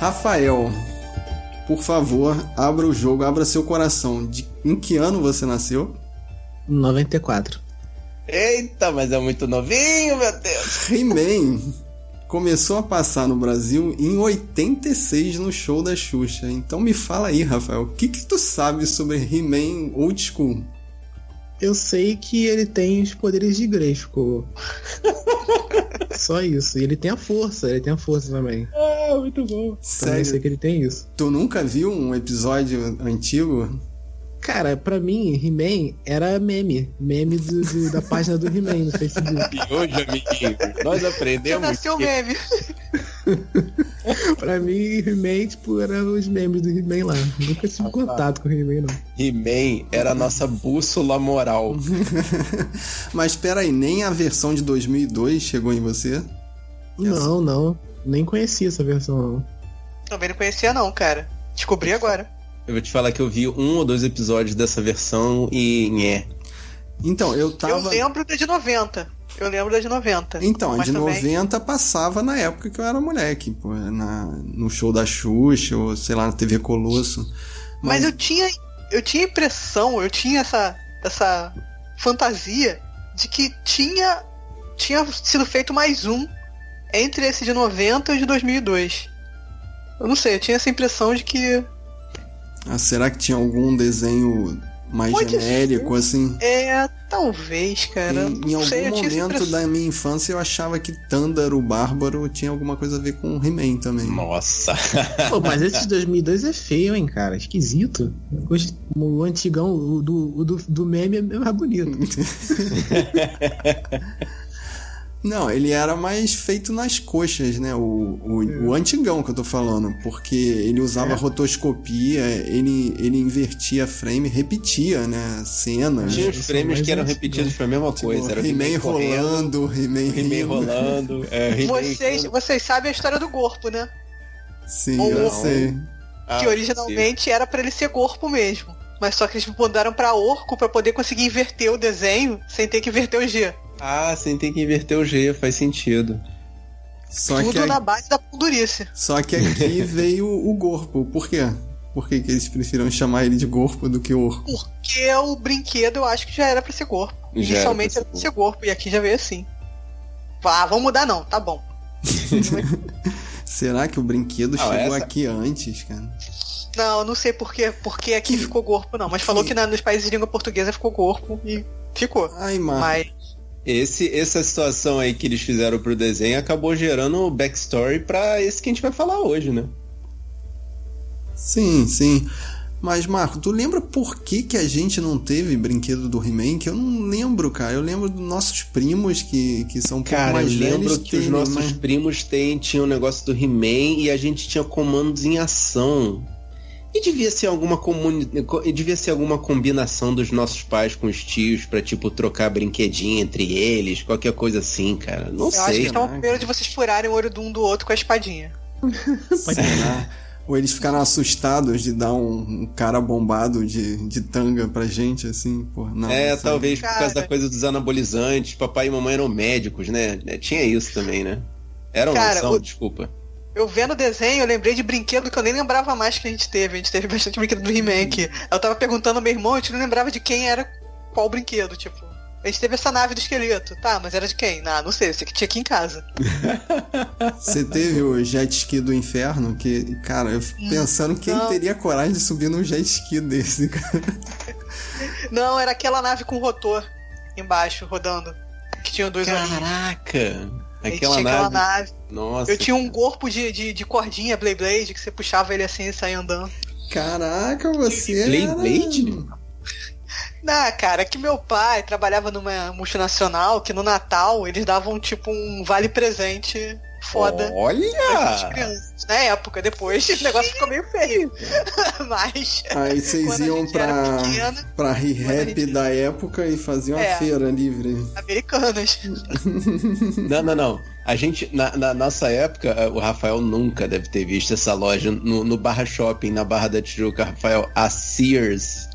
Rafael, por favor, abra o jogo, abra seu coração. De, em que ano você nasceu? 94. Eita, mas é muito novinho, meu Deus. He-Man começou a passar no Brasil em 86 no show da Xuxa. Então me fala aí, Rafael, o que, que tu sabe sobre He-Man Old School? Eu sei que ele tem os poderes de Grayskull. Só isso. E ele tem a força, ele tem a força também. Ah, muito bom. Também Sério? sei que ele tem isso. Tu nunca viu um episódio antigo? Cara, pra mim, He-Man era meme. Meme do- do- da página do He-Man no Facebook. E hoje, amiguinho, nós Já aprendemos nasceu que meme. pra mim, He-Man, tipo, eram os memes do He-Man lá. Nunca tive contato com o He-Man, não. He-Man era a nossa bússola moral. Mas espera aí, nem a versão de 2002 chegou em você? Não, não. Nem conhecia essa versão, não. Também não conhecia não, cara. Descobri agora. Eu vou te falar que eu vi um ou dois episódios dessa versão e nhé. Então, eu Eu tava. lembro da de 90. Eu lembro da de 90. Então, a Mas de também- 90 passava na época que eu era moleque, pô, na, no show da Xuxa, ou sei lá, na TV Colosso. Mas eu tinha, eu tinha impressão, eu tinha essa, essa fantasia de que tinha, tinha sido feito mais um entre esse de 90 e o de 2002. Eu não sei, eu tinha essa impressão de que Ah, será que tinha algum desenho mais Pode genérico, assim? é, talvez, cara. Em, em não algum sei, momento da minha infância eu achava que Tândaro o Bárbaro tinha alguma coisa a ver com He-Man também. Nossa. Pô, mas esse de 2002 é feio, hein, cara? Esquisito. Gost- O antigão, o do, o do, do meme é mais bonito. Não, ele era mais feito nas coxas, né? O, o, o antigão que eu tô falando. Porque ele usava É. rotoscopia, ele, ele invertia frame, repetia, né? Cenas. Tinha os prêmios mais que eram repetidos pra mesma Tipo, coisa. Era o He-Man rolando, He-Man rolando. É, Vocês, vocês sabem a história do corpo, né? Sim, Ou eu sei. Ah, que originalmente era pra ele ser corpo mesmo. Mas só que eles mudaram pra orco pra poder conseguir inverter o desenho sem ter que inverter o G. Ah, sim, tem que inverter o G, faz sentido. Só Tudo que, na a- base da pundurice. só que aqui veio o corpo. Por quê? Por que, que eles preferiram chamar ele de corpo do que orco? Porque o brinquedo eu acho que já era pra ser corpo. Já era Inicialmente pra era ser pra ser corpo. E aqui já veio assim. Ah, vamos mudar não, tá bom. Será que o brinquedo Não, chegou essa- aqui antes, cara? Não, não sei por quê, porque aqui ficou corpo não. Mas falou que na- nos países de língua portuguesa ficou corpo e ficou. Ai, Marco. Mas Esse, essa situação aí que eles fizeram pro desenho acabou gerando o backstory pra esse que a gente vai falar hoje, né? Sim, sim. Mas, Marco, tu lembra por que, que a gente não teve brinquedo do He-Man? Que eu não lembro, cara. Eu lembro dos nossos primos que, que são um pouco Cara, eu mais lembro que os nossos mas- primos têm, tinham um negócio do He-Man e a gente tinha comandos em ação. E devia ser alguma comuni... co- e devia ser alguma combinação dos nossos pais com os tios pra, tipo, trocar brinquedinho entre eles, qualquer coisa assim, cara. Não eu acho que sei. estão com medo de vocês furarem o olho de um do outro com a espadinha. Será? Ou eles ficaram assustados de dar um, um cara bombado de, de tanga pra gente, assim, pô. Não, É, sei. talvez por causa Cara. da coisa dos anabolizantes. Papai e mamãe eram médicos, né? Tinha isso também, né? Eram, Cara, são, o- desculpa. Eu vendo o desenho, eu lembrei de brinquedo que eu nem lembrava mais que a gente teve. A gente teve bastante brinquedo do He-Man aqui. Eu tava perguntando ao meu irmão, a gente não lembrava de quem era qual brinquedo, tipo. A gente teve essa nave do esqueleto. Tá, mas era de quem? Ah, não sei, eu sei que tinha aqui em casa. Você teve o jet ski do inferno, que, cara, eu fico pensando quem Não. teria coragem de subir num jet ski desse, cara. Não, era aquela nave com rotor embaixo, rodando. Que tinha dois. Caraca! A gente Aquela tinha nave. aquela nave. Nossa. Eu tinha um corpo de, de, de cordinha, Blade Blade, que você puxava ele assim e saía andando. Caraca, você. Blade era- Blade? Ah, cara, que meu pai trabalhava numa multinacional que no Natal eles davam tipo um vale presente foda. Olha! crianças. Na época, depois o negócio ficou meio feio. Mas. Aí vocês a iam pra, pequena, pra a re-rap gente- da época e faziam a É. feira livre. americanas. Não, não, não. A gente, na, na nossa época, o Rafael nunca deve ter visto essa loja no, no Barra Shopping, na Barra da Tijuca, Rafael, a Sears.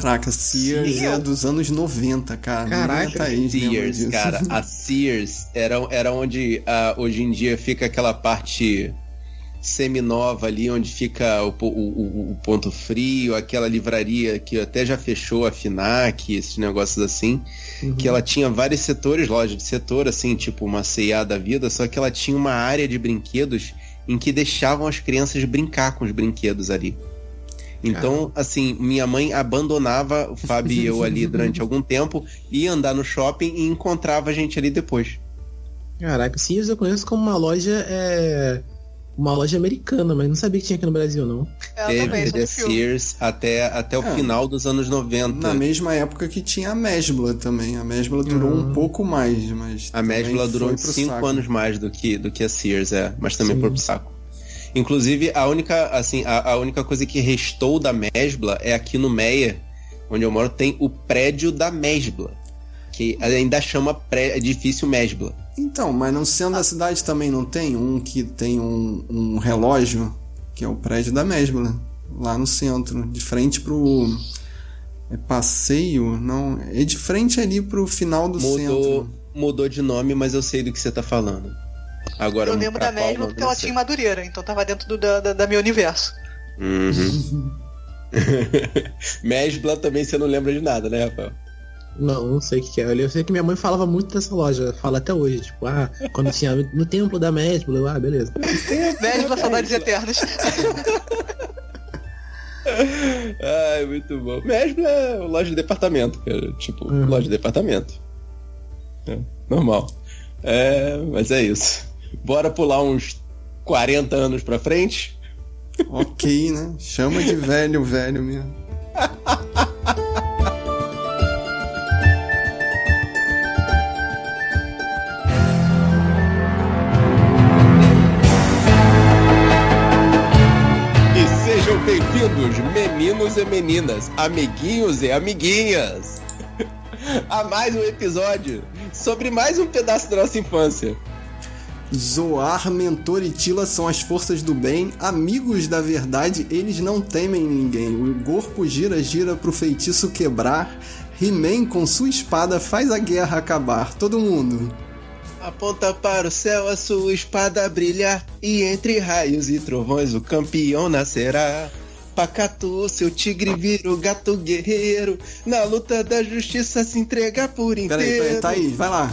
Caraca, Sears Sim. é dos anos 90, cara. Caraca, Thaís lembra Sears, cara, a Sears era, era onde ah, hoje em dia fica aquela parte seminova ali, onde fica o, o, o, ponto frio, aquela livraria que até já fechou a FINAC, esses negócios assim, uhum. que ela tinha vários setores, loja de setor, assim, tipo uma C&A da vida, só que ela tinha uma área de brinquedos em que deixavam as crianças brincar com os brinquedos ali. Então, assim, minha mãe abandonava o Fábio e eu ali durante algum tempo, ia andar no shopping e encontrava a gente ali depois. Caraca, Sears eu conheço como uma loja é... Uma loja americana, mas não sabia que tinha aqui no Brasil, não. É, Teve Sears até, até o é, final dos anos 90. Na mesma época que tinha a Mesbla também. A Mesbla durou um ah. pouco mais, mas. A Mesbla durou 5 anos mais do que, do que a Sears, é. Mas também Sim. foi pro saco. Inclusive, a única, assim, a, a única coisa que restou da Mesbla é aqui no Meia, onde eu moro, tem o prédio da Mesbla. Que ainda chama pré, edifício Mesbla. Então, mas no centro ah. da cidade também não tem um que tem um, um relógio, que é o prédio da Mesbla, lá no centro, de frente pro. É passeio? Não. É de frente ali pro final do mudou, centro. Mudou de nome, mas eu sei do que você tá falando. Agora, eu lembro da Mesbla porque ela tinha Madureira, então tava dentro do, da, da, da meu universo. Uhum. Mesbla também você não lembra de nada, né, Rafael? Não, não sei o que, é. Eu sei que minha mãe falava muito dessa loja, fala até hoje, tipo, ah, quando tinha no templo da Mesbla, eu, ah, beleza. Mesbla, saudades eternas. Ai, muito bom. Mesbla é loja de departamento, cara. Tipo, uhum. loja de departamento. É, normal. É, mas é isso. Bora pular uns 40 anos pra frente? Ok, né? Chama de velho, velho mesmo. e sejam bem-vindos, meninos e meninas, amiguinhos e amiguinhas, a mais um episódio sobre mais um pedaço da nossa infância. Zoar, Mentor e Tila são as forças do bem, amigos da verdade, eles não temem ninguém. O corpo gira, gira pro feitiço quebrar. He-Man com sua espada faz a guerra acabar. Todo mundo. Aponta para o céu a sua espada brilhar, e entre raios e trovões o campeão nascerá. Pacatu, seu tigre vira o gato guerreiro, na luta da justiça se entrega por inteiro. Peraí, peraí, tá aí, vai lá.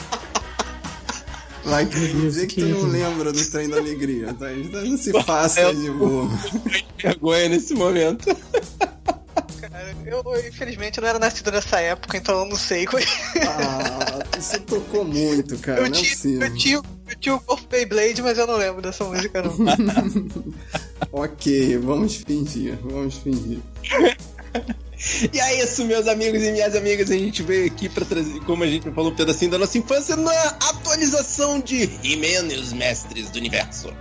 Vai dizer que tu não lembra do trem da alegria, tá? Não se faça de boa. vergonha nesse momento. Cara, eu infelizmente não era nascido nessa época, então eu não sei. ah, você tocou muito, cara. Eu, não é tinha, é eu, tinha, eu tinha o corpo Beyblade, mas eu não lembro dessa música, não. ok, vamos fingir, vamos fingir. E é isso, meus amigos e minhas amigas. A gente veio aqui para trazer, como a gente falou, um pedacinho da nossa infância na atualização de He-Man os Mestres do Universo.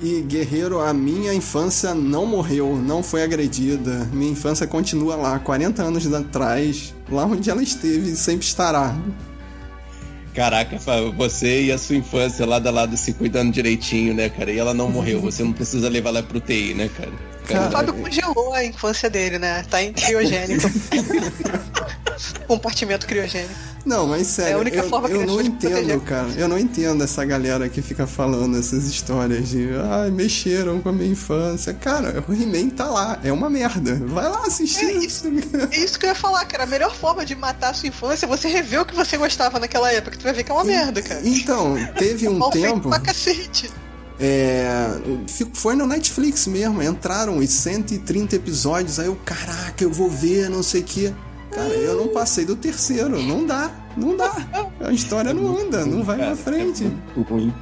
E guerreiro, a minha infância não morreu, não foi agredida. Minha infância continua lá, 40 anos atrás, lá onde ela esteve e sempre estará. Caraca, você e a sua infância lado a lado se cuidando direitinho, né, cara? E ela não morreu, você não precisa levar ela pro TI, né, cara? O Fábio congelou a infância dele, né? Tá em criogênico. Compartimento criogênico. Não, mas sério, é a única eu, forma que eu não entendo, cara. Eu não entendo essa galera que fica falando essas histórias de ah, mexeram com a minha infância. Cara, o He-Man tá lá, é uma merda. Vai lá assistir. É isso, é isso que eu ia falar, cara. A melhor forma de matar a sua infância é você rever o que você gostava naquela época. Tu vai ver que é uma e, merda, cara. Então, teve um tempo. Pra cacete. É, foi no Netflix mesmo, entraram os 130 episódios, aí eu, caraca, eu vou ver, não sei o que. Cara, eu não passei do terceiro, não dá, não dá. A história não anda, não vai pra frente. É ruim.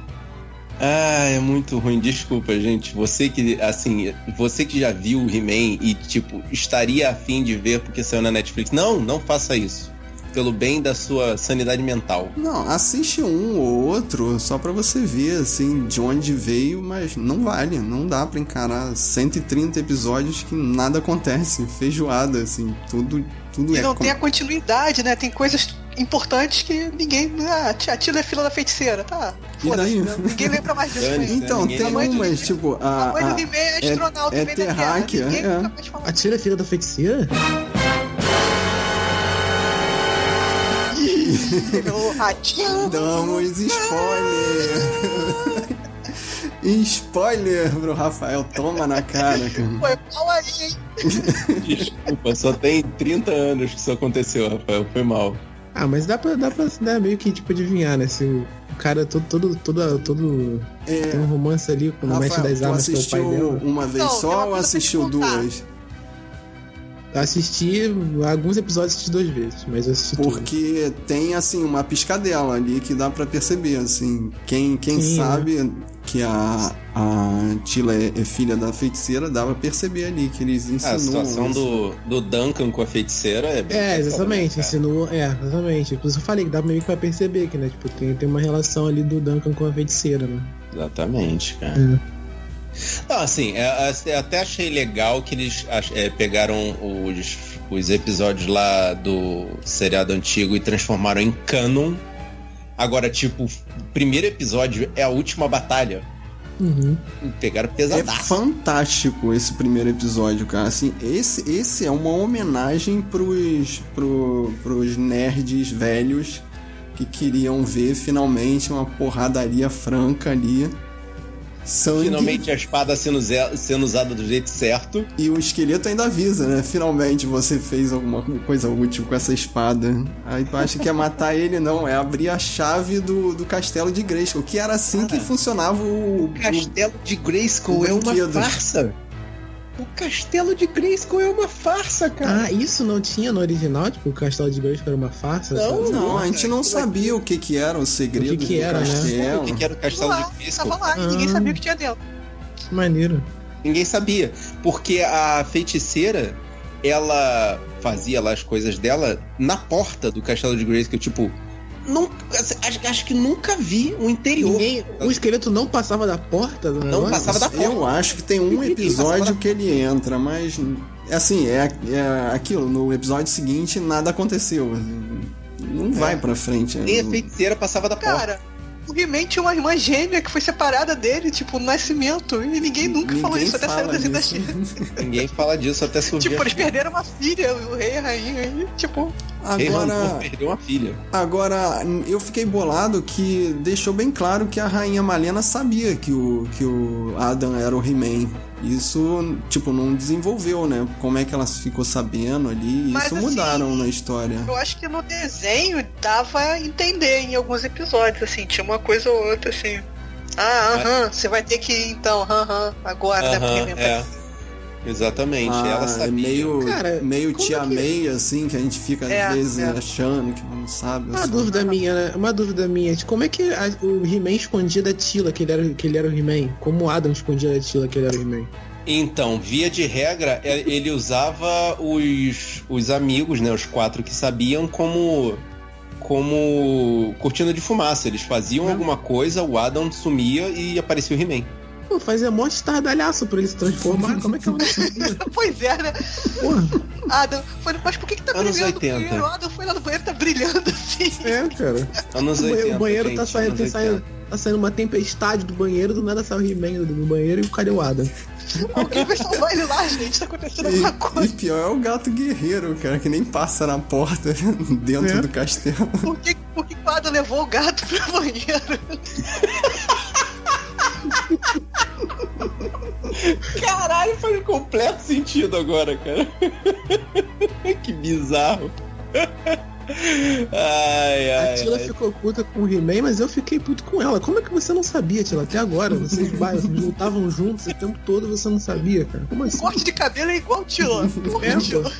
Ah, é muito ruim, desculpa, gente. Você que, assim, você que já viu o He-Man e, tipo, estaria afim de ver porque saiu na Netflix. Não, não faça isso. Pelo bem da sua sanidade mental. Não, assiste um ou outro só pra você ver, assim, de onde veio, mas não vale, não dá pra encarar 130 episódios que nada acontece, feijoada, assim, tudo, tudo E é... não com- tem a continuidade, né? Tem coisas importantes que ninguém. Ah, a Tila é filha da feiticeira, tá? E daí? Né? Ninguém lembra mais disso. Aí. Então, tem umas, disso. tipo, A a, mãe do He-Man é astronauta é no meio da guerra. terráquea, Ninguém é. A Tira é filha da feiticeira? O ratinho. Damos spoiler! spoiler pro Rafael, toma na cara, cara. Foi mal aí, hein? Desculpa, só tem 30 anos que isso aconteceu, Rafael. Foi mal. Ah, mas dá pra, dá pra né, meio que tipo adivinhar, né? Se o cara é todo, todo, todo, todo tem É, um romance ali com o mestre das armas, que é o pai assistiu dela. uma vez Não, tem só ou assistiu contar. duas? Assisti alguns episódios assisti duas vezes, mas assisti tudo. Porque tem, assim, uma piscadela ali que dá pra perceber, assim. Quem, quem Sim, sabe que a, a Tila é, é filha da feiticeira, dá pra perceber ali que eles a insinuam. situação isso. do, do Duncan com a feiticeira é bem É, exatamente, ensinou. É, exatamente. Por isso eu falei que dá meio que pra perceber que, né? Tipo, tem, tem uma relação ali do Duncan com a feiticeira, né? Exatamente, cara. É. Não, assim, é, é, eu até achei legal que eles é, pegaram os, os episódios lá do seriado antigo e transformaram em canon. Agora, tipo, o primeiro episódio é a última batalha. Uhum. Pegaram É pesadaço. fantástico esse primeiro episódio, cara. Assim, esse, esse é uma homenagem pros, pro, pros nerds velhos que queriam ver finalmente uma porradaria franca ali. Sangue. Finalmente a espada sendo, sendo usada do jeito certo. E o esqueleto ainda avisa, né? Finalmente você fez alguma coisa útil com essa espada. Aí tu acha que é matar ele, não. É abrir a chave do, do castelo de Grayskull. Que era assim que funcionava o... o- Castelo de Grayskull é uma farsa. O castelo de Grayskull é uma farsa, cara. Ah, isso não tinha no original? Tipo, o Castelo de Grayskull era uma farsa? Não, Não, a gente não sabia o que que era o segredo O que que do era, né? castelo. O que, que era o castelo Lá, de Grayskull? tava lá e ninguém Ah. sabia o que tinha dentro. Que maneiro. Ninguém sabia. Porque a feiticeira, ela fazia lá as coisas dela na porta do castelo de Grayskull. Tipo, não, acho, acho que nunca vi o interior. Ninguém, o esqueleto não passava da porta do negócio? passava da porta. Eu acho que tem um episódio que ele entra, mas assim, é, é aquilo, no episódio seguinte nada aconteceu. Não vai pra frente. Nem a Não- feiticeira passava da porta. Cara, o He-Man tinha uma irmã gêmea que foi separada dele, tipo, no nascimento. E ninguém nunca falou Ninguém isso até sair da. China. Ninguém fala disso até surgir. Tipo, eles perderam uma filha, o rei e a rainha. E, tipo, Agora, perdeu uma filha. agora, eu fiquei bolado que deixou bem claro que a rainha Malena sabia que o, que o Adam era o He-Man. Isso, tipo, não desenvolveu, né? Como é que ela ficou sabendo ali? Mas, Isso assim, mudaram na história. eu acho que no desenho dava a entender em alguns episódios, assim, tinha uma coisa ou outra, assim. Ah, aham, você vai ter que ir então, aham, agora, né? Aham, Porque é. Exatamente, Ah, ela é sabia. meio, Cara, meio tia é que- May, assim, que a gente fica às É, vezes é. achando que não sabe. Uma assim. dúvida minha, né? Uma dúvida minha. de Como é que a- o He-Man escondia da Tila que ele era, que ele era o He-Man? Como o Adam escondia da Tila que ele era o He-Man? Então, via de regra, é- ele usava os, os amigos, né, os quatro que sabiam, como como cortina de fumaça. Eles faziam Hum. alguma coisa, o Adam sumia e aparecia o He-Man. Pô, fazia mó estardalhaço pra ele se transformar. Como é que eu não sabia? Pois é, né? Porra, Adam, foi, mas por que, que tá Anos brilhando? 80. Porque O Adam foi lá no banheiro tá brilhando assim. é, cara. Anos O banheiro, 80, o banheiro gente, tá, saindo, anos tá, saindo, 80. tá saindo uma tempestade do banheiro, do nada sai o He-Man do, banheiro e cadê o Adam? Alguém vai salvar ele lá, gente. Tá acontecendo alguma coisa. e pior é o gato guerreiro, cara, que nem passa na porta dentro É. do castelo. Por que, por que o Adam levou o gato pro banheiro? Caralho, faz completo sentido agora, cara. que bizarro. Ai, A ai, Tila ai. ficou puta com o He-Man, mas eu fiquei puto com ela. Como é que você não sabia, Tila? Até agora, vocês lutavam juntos o tempo todo você não sabia, cara. Como assim? Corte de cabelo é igual o Tilo.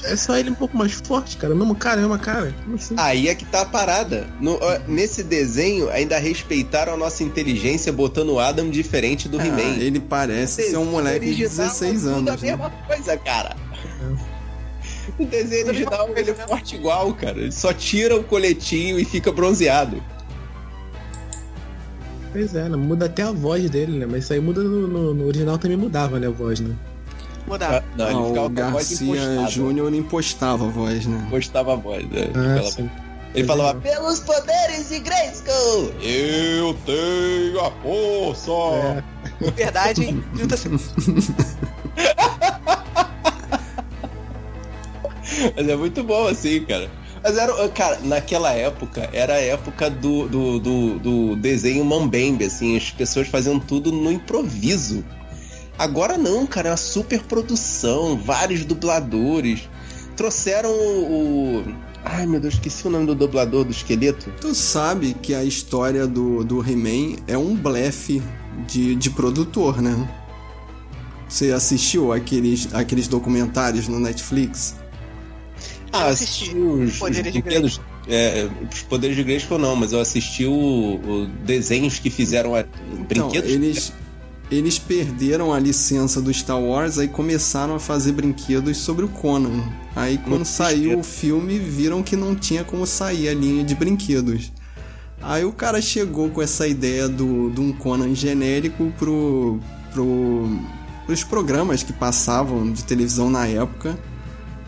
É, é só ele um pouco mais forte, cara. Mesmo cara, mesma cara. Como assim? Aí é que tá a parada. No- nesse desenho, ainda respeitaram a nossa inteligência botando o Adam diferente do Ah, He-Man. ele parece ser um moleque de Original, 16 tudo anos. a né? mesma coisa, cara. O desenho original ele é forte igual, cara. Ele só tira o coletinho e fica bronzeado. Pois é, né? muda até a voz dele, né? Mas isso aí muda no, no, no original também mudava, né? A voz, né? Mudar. Não, ele Ah, ficava o com a voz Garcia. Júnior impostava a voz, né? Impostava a voz. Né? Ah, Ela- sim. Ele falava, Legal. pelos poderes de Grayskull, eu tenho a força. É. Verdade, hein? 30 segundos. Mas é muito bom assim, cara. Mas era, cara, naquela época, era a época do, do, do, do desenho mambembe, assim, as pessoas faziam tudo no improviso. Agora não, cara, é uma super produção, vários dubladores. Trouxeram o, o- Ai meu Deus, esqueci o nome do dublador do esqueleto. Tu sabe que a história do, do He-Man é um blefe de, de produtor, né? Você assistiu aqueles, aqueles documentários no Netflix? Ah, assisti os, os Poderes de brinquedos. É, os poderes de Grayskull não, mas eu assisti o, o desenhos que fizeram a, Então, brinquedos. eles, eles perderam a licença do Star Wars aí começaram a fazer brinquedos sobre o Conan. Aí quando Muito saiu o filme, viram que não tinha como sair a linha de brinquedos. Aí o cara chegou com essa ideia do, de um Conan genérico pro, pro, pros programas que passavam de televisão na época.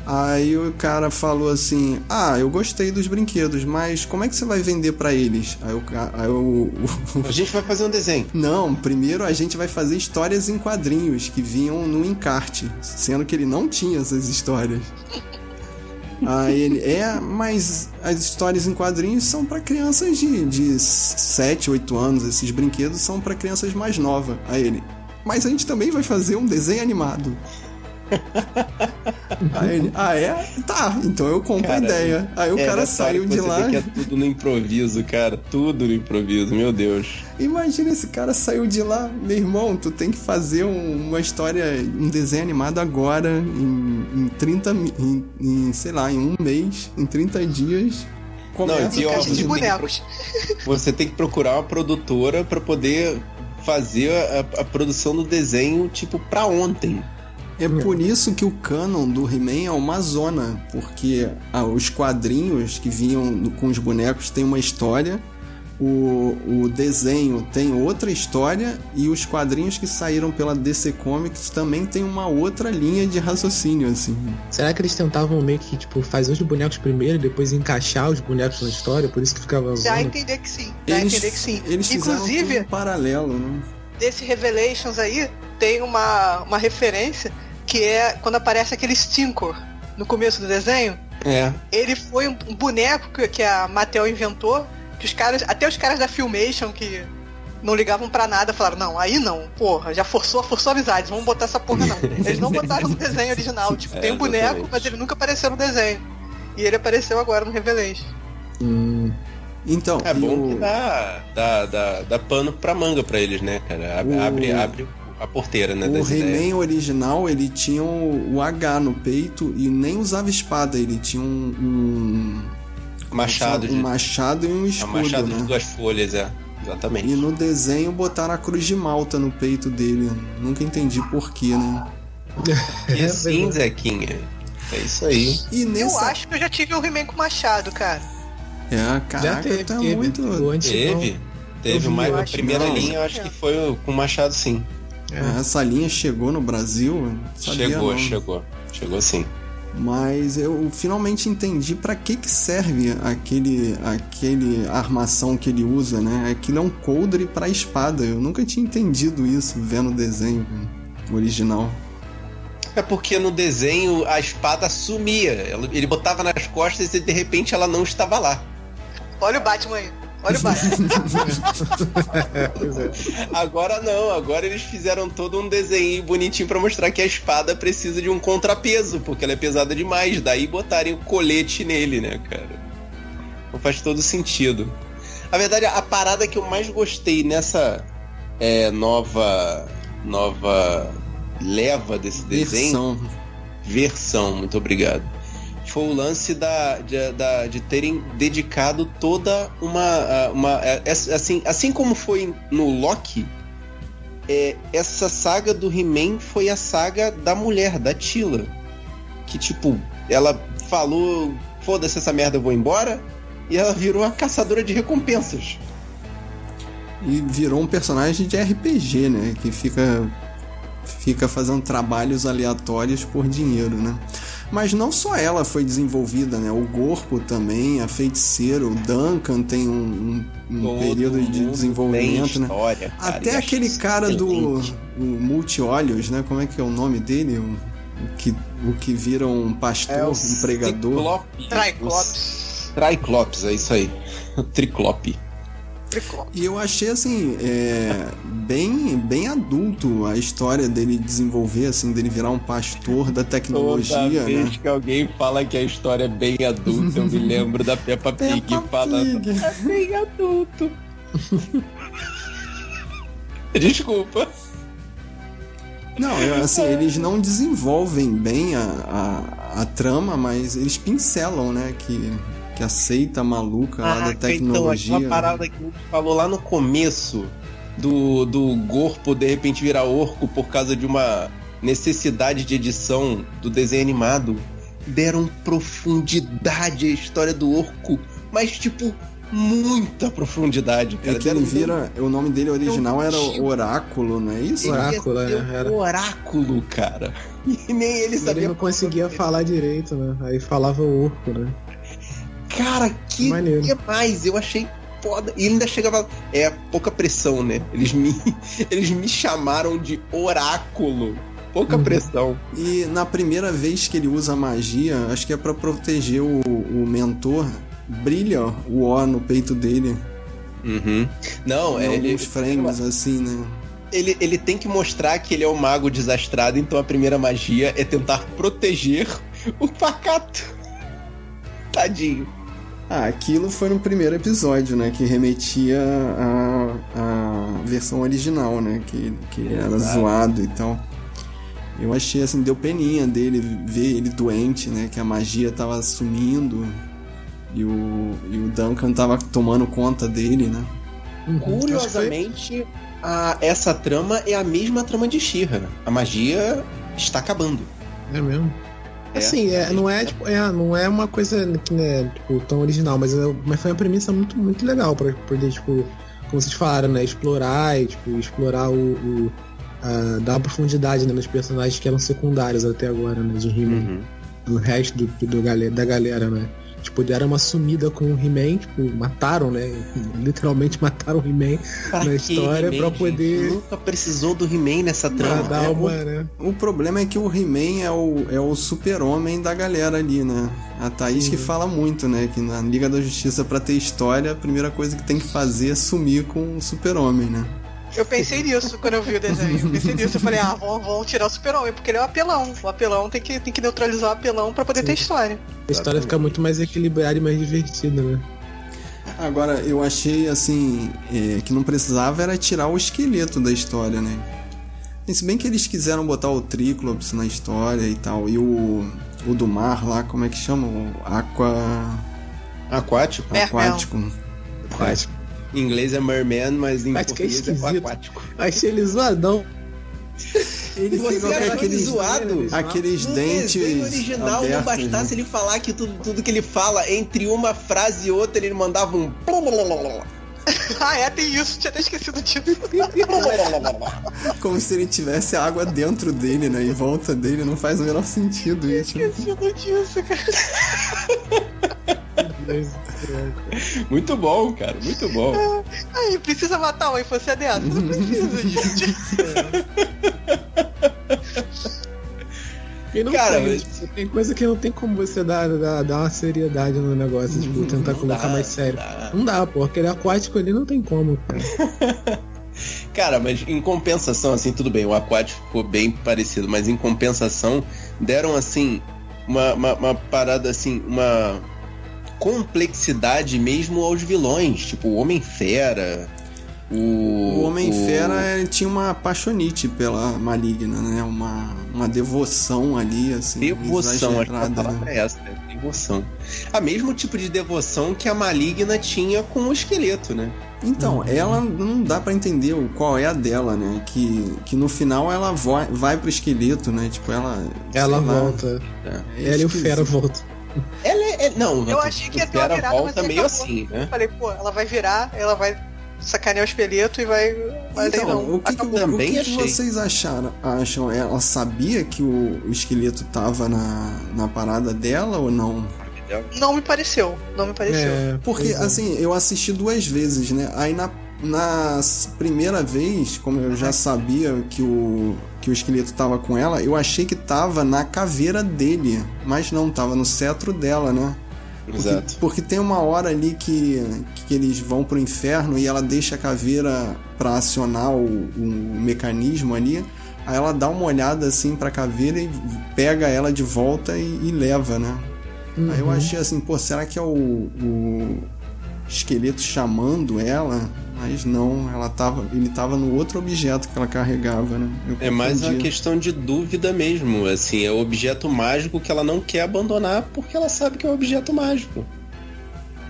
Aí o cara falou assim: Ah, eu gostei dos brinquedos, mas como é que você vai vender pra eles? Aí o, aí o, o, A gente vai fazer um desenho. não, primeiro a gente vai fazer histórias em quadrinhos que vinham no encarte, sendo que ele não tinha essas histórias. Aí ele, é, mas as histórias em quadrinhos são pra crianças de, de 7, 8 anos, esses brinquedos são pra crianças mais novas. Aí ele, mas a gente também vai fazer um desenho animado. Aí ele, ah é? Tá, então eu compro a Cara, ideia. Aí o É, cara saiu de lá. é tudo no improviso, cara. Tudo no improviso, meu Deus. Imagina esse cara saiu de lá, meu irmão, tu tem que fazer um- uma história, um desenho animado agora, em, em 30, mi- em, em, sei lá, em um mês, em 30 dias. Começa Não, pior, a Caixa de você tem que bonecos. Você tem que procurar uma produtora pra poder fazer a, a produção do desenho, tipo, pra ontem. É por isso que o canon do He-Man é uma zona, porque ah, os quadrinhos que vinham com os bonecos têm uma história, o, o desenho tem outra história e os quadrinhos que saíram pela DC Comics também tem uma outra linha de raciocínio, assim. Será que eles tentavam meio que, tipo, fazer os bonecos primeiro e depois encaixar os bonecos na história? Por isso que ficava Dá a entender que sim. Dá a entender que sim. eles Inclusive, em paralelo, né? desse Revelations aí, tem uma, uma referência que é quando aparece aquele Stinkor no começo do desenho. É. Ele foi um boneco que, que a Mattel inventou, que os caras, até os caras da Filmation que não ligavam pra nada, falaram, não, aí não, porra, já forçou, forçou a amizade, vamos botar essa porra não. Eles não botaram no desenho original, tipo, É, tem um boneco, exatamente. mas ele nunca apareceu no desenho. E ele apareceu agora no Revelation. Hum, Então, É bom o- que dá, dá, dá, dá pano pra manga pra eles, né, cara? Abre, O- abre, abre a porteira, né, O. He-Man original, ele tinha o, H no peito e nem usava espada, ele tinha um, um Machado, um de, machado e um é um escudo, machado de né? duas folhas, é. Exatamente. E no desenho botaram a cruz de malta no peito dele. Nunca entendi porquê, né? Assim, Zequinha. É isso aí. E Eu nessa. acho que eu já tive um He-Man com machado, cara. É, caraca, já teve, tá teve. muito. Teve. Teve uma eu a primeira não. linha, eu acho que foi com Machado sim. É. Essa linha chegou no Brasil? Sabia chegou, não. chegou. Chegou sim. Mas eu finalmente entendi pra que que serve aquele aquele armação que ele usa, né? Aquilo é um coldre pra espada. Eu nunca tinha entendido isso vendo o desenho original. É porque no desenho a espada sumia. Ele botava nas costas e de repente ela não estava lá. Olha o Batman aí. Olha o. Agora não, agora eles fizeram todo um desenho bonitinho pra mostrar que a espada precisa de um contrapeso, porque ela é pesada demais. Daí botarem o colete nele, né, cara? Não faz todo sentido. A verdade, a parada que eu mais gostei nessa é, nova nova leva desse desenho Versão. versão, muito obrigado. Foi o lance da, de, da- de terem dedicado toda uma. uma é, é, assim, assim como foi no Loki, é, essa saga do He-Man foi a saga da mulher, da Tila. Que, tipo, ela falou, foda-se essa merda, eu vou embora. E ela virou a caçadora de recompensas. E virou um personagem de RPG, né? Que fica, fica fazendo trabalhos aleatórios por dinheiro, né? Mas não só ela foi desenvolvida, né? O Gorpo também, a Feiticeira, o Duncan tem um, um, um período de desenvolvimento, né? História, cara, Até aquele cara do o Multi-Olhos, né? Como é que é o nome dele? O, o que, o que vira um pastor, É um pregador. Triclope. Triclops. Triclops, é isso aí. Triclope. E eu achei assim, é, bem, bem adulto a história dele desenvolver, assim, dele virar um pastor da tecnologia, Toda vez né? que alguém fala que a história é bem adulta, eu me lembro da Peppa Pig Peppa falando. Pig. É bem adulto. Desculpa. Não, eu, assim, eles não desenvolvem bem a, a, a trama, mas eles pincelam, né? Que, que a seita maluca lá da tecnologia. Então, aquela parada que a gente falou lá no começo do, do Gorpo de repente virar orco por causa de uma necessidade de edição do desenho animado. Deram profundidade à história do orco, mas tipo, muita profundidade, É cara. que ele vira. O nome dele original era Oráculo, não é isso? Ele ia Oráculo, é, era. oráculo, cara. E nem ele Ele sabia. não conseguia falar direito, né? Aí falava o orco, né? Cara, que Maneiro. demais! Eu achei foda. E ele ainda chegava. É pouca pressão, né? Eles me, eles me chamaram de oráculo. Pouca Uhum. pressão. E na primeira vez que ele usa magia, acho que é pra proteger o, o mentor, brilha o O no peito dele. Uhum. Não, em é, ele, alguns frames, assim, né? ele, ele tem que mostrar que ele é um mago desastrado, então a primeira magia é tentar proteger o pacato. Tadinho. Ah, aquilo foi no primeiro episódio, né? Que remetia à, à versão original, né? Que, que era Exato. zoado e tal. Eu achei assim, deu peninha dele ver ele doente, né? Que a magia tava sumindo e o, e o Duncan tava tomando conta dele, né? Uhum. Foi- Curiosamente, a- essa trama é a mesma trama de Shira. A magia está acabando. É mesmo. É, Assim, é, não, é, tipo, é, não é uma coisa que né, tipo, tão original, mas, é- mas foi uma premissa muito, muito legal pra poder, tipo, como vocês falaram, né? Explorar e tipo, explorar o. o a- dar profundidade né, nos personagens que eram secundários até agora, né? De He-Man. Uhum. do resto do, do gale- da galera, né? Tipo, deram uma sumida com o He-Man, tipo, mataram, né? Literalmente mataram o He-Man Pra Na que história, He-Man, pra gente? poder- Nunca precisou do He-Man nessa trama. é, uma, o- né? O problema é que o He-Man é o, é o super-homem da galera ali, né? A Thaís que fala muito, né? Que na Liga da Justiça, pra ter história, a primeira coisa que tem que fazer é sumir com o super-homem, né? Eu pensei nisso quando eu vi o desenho. Eu pensei nisso. Eu falei, ah, vão, vão tirar o super-homem, porque ele é o apelão. O apelão tem que, tem que neutralizar o apelão pra poder ter história. A história fica muito mais equilibrada e mais divertida, né? Agora, eu achei, assim, é, que não precisava era tirar o esqueleto da história, né? E se bem que eles quiseram botar o Triclops na história e tal, e o, o do mar lá, como é que chama? O Aqua... Aquático? É. Aquático. Aquático. Em inglês é merman, mas em Aquático é português é, esquisito. aquático. Achei ele zoadão. Ele Você achou aqueles, ele zoado? aqueles No dentes desenho original, não abertos, bastasse né? ele falar que tudo, tudo que ele fala, entre uma frase e outra, ele mandava um. ah, é, tem isso. Tinha até esquecido disso. Como se ele tivesse água dentro dele, né? Em volta dele, não faz o menor sentido isso. esquecido disso, cara. Muito bom, cara, muito bom. Aí, precisa matar uma infância dessa? Não precisa, gente. Quem não Cara, tem, mas- tipo, tem coisa que não tem como você dar, dar, dar uma seriedade no negócio, tipo, tentar colocar dá, mais sério. dá. Não dá, pô. Aquele aquático ali não tem como, cara. Cara, mas em compensação, assim, tudo bem, o aquático ficou bem parecido, mas em compensação, deram, assim, uma, uma, uma parada, assim, uma complexidade mesmo aos vilões, tipo o Homem-Fera, o... O Homem-Fera ele tinha uma apaixonite pela maligna, né? Uma, uma devoção ali, assim. Devoção, acho que a exagerada, palavra né? é essa, né? Devoção. A mesmo tipo de devoção que a maligna tinha com o esqueleto, né? Então, ela não dá pra entender o- qual é a dela, né? Que, que no final ela vai, vai pro esqueleto, né? Tipo, ela. Ela sei lá, volta. é Ela e o. Fera voltam. Ela é. é- não, Eu achei que ia ter uma virada, volta meio acabou. assim, né? Falei, pô, ela vai virar, ela vai sacanear o espelheto e vai. Mas Então, não. o que, que, o que vocês acharam? Acham? Ela sabia que o, o esqueleto tava na, na parada dela ou não? Não me pareceu. Não me pareceu. É, Porque, é. assim, eu assisti duas vezes, né? Aí na, na primeira vez, como eu já sabia que o, que o esqueleto tava com ela, eu achei que tava na caveira dele. Mas não, tava no cetro dela, né? Porque, Exato. porque tem uma hora ali que, que eles vão pro inferno e ela deixa a caveira pra acionar o, o mecanismo ali. Aí ela dá uma olhada assim pra caveira e pega ela de volta e, e leva, né? Aí eu Uhum. achei assim, pô, será que é o, o esqueleto chamando ela? Mas não, ela tava, ele tava no outro objeto que ela carregava, né? É mais uma questão de dúvida mesmo. Assim, é o objeto mágico que ela não quer abandonar porque ela sabe que é um objeto mágico.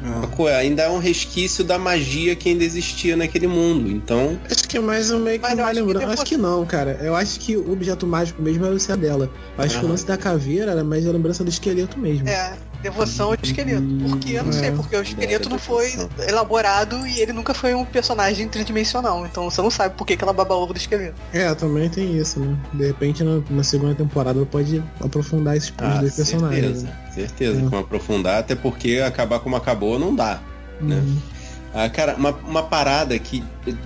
É. Sacou? Ainda é um resquício da magia que ainda existia naquele mundo. Então, Acho que é mais um meio que Mas que lembrança. depois- Acho que não, cara. Eu acho que o objeto mágico mesmo era o ser dela. Eu acho que o lance da caveira era mais a lembrança do esqueleto mesmo. É, devoção ao esqueleto. Porque eu não sei, É. porque o esqueleto É, não foi elaborado e ele nunca foi um personagem tridimensional. Então você não sabe por que, que ela baba ovo do esqueleto. É, também tem isso, né? De repente na, na segunda temporada ela pode aprofundar esses ah, dois personagens. certeza. né? Certeza É. aprofundar, até porque acabar como acabou não dá. né? Uhum. Ah, cara, uma, uma parada que,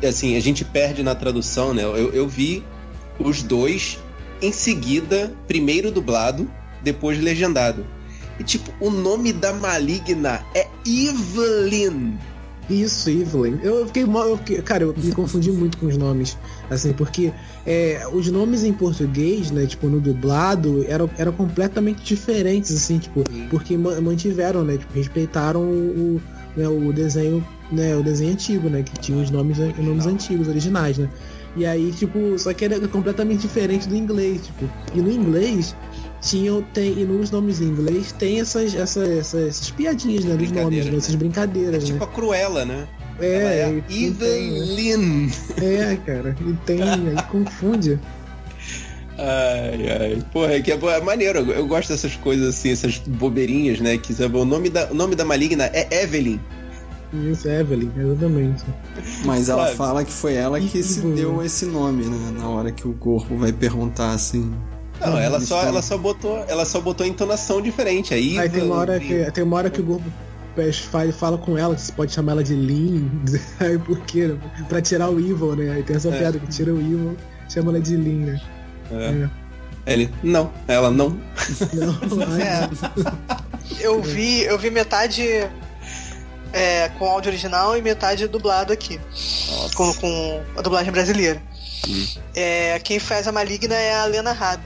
assim, a gente perde na tradução, né? Eu, eu vi os dois em seguida, primeiro dublado, depois legendado. E, tipo, o nome da maligna é Evelyn. Isso, Evelyn. Eu fiquei mal. eu fiquei- cara, eu me confundi muito com os nomes. Assim, porque é, os nomes em português, né, tipo, no dublado, eram, eram completamente diferentes, assim, tipo, porque ma- mantiveram, né? Tipo, respeitaram o, o, né, o desenho, né? O desenho antigo, né? Que tinha os nomes, os nomes antigos, originais, né? E aí, tipo, só que era completamente diferente do inglês, tipo. E no inglês tinham, tem, e nos nomes em inglês tem essas, essas, essas, essas piadinhas, né? Dos nomes, né? né? Essas É brincadeiras, né? tipo a Cruella, né? Ela É, é Evelyn. é, cara, e tem, aí confunde. Ai, ai. Porra, é que é, é maneiro. Eu, eu gosto dessas coisas assim, essas bobeirinhas, né? Que sabe, o nome da, o nome da maligna é Evelyn. Isso, Evelyn, exatamente. Mas ela Sabe? fala que foi ela que se deu esse nome, né? Na hora que o corpo vai perguntar assim. Não, ela Eles só, ela só botou, ela só botou a entonação diferente. Aí, Aí tem uma hora que, tem uma hora que o grupo fala, fala com ela, que você pode chamar ela de Lin, aí por quê? Pra tirar o Evil, né? Aí tem essa É. piada que tira o Evil, chama ela de Lin, né? É. Ele, não, ela não. Não, É. Eu vi, eu vi metade é, com áudio original e metade dublado aqui. Com, com a dublagem brasileira. Hum. É, quem faz a maligna é a Lena Rado.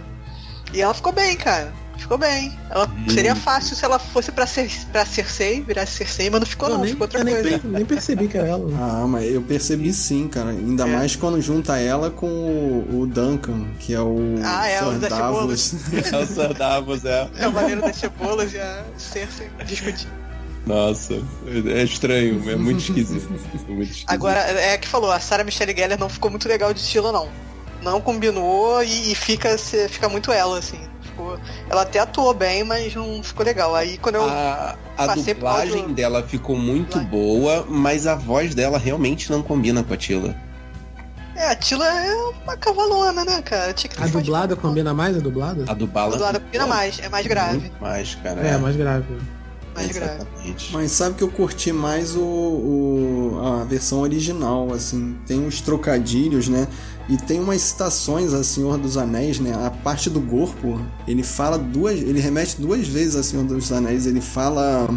E ela ficou bem, cara. Ficou bem. Ela Hum. seria fácil se ela fosse pra, ser, pra Cersei, virasse Cersei, mas não ficou eu não, nem, ficou outra eu nem, coisa. per- nem percebi que era ela. né? Ah, mas eu percebi sim, cara. Ainda É. mais quando junta ela com o, o Duncan, que é o Ah, é, o Sir das Davos. É o Sir Davos, é. É o Valeiro das Cebolas e a Cersei discutindo. Nossa, é estranho, é muito esquisito. É muito esquisito. Agora, é que falou, a Sarah Michelle Gellar não ficou muito legal de estilo, não. Não combinou e, e fica, se- fica muito ela, assim. Ficou- ela até atuou bem, mas não ficou legal. Aí quando eu. A, a dublagem áudio- dela ficou muito boa, mas a voz dela realmente não combina com a Tila. É, a Tila é uma cavalona, né, cara? Tinha que A dublada combina mais a dublada? A A dublada. dublada combina mais, é mais grave. Muito mais, cara. É, mais grave. Mais grave. Exatamente. Mas sabe que eu curti mais o, o- a versão original, assim, tem uns trocadilhos, né? E tem umas citações a Senhor dos Anéis, né? A parte do corpo, ele fala duas, ele remete duas vezes a Senhor dos Anéis, ele fala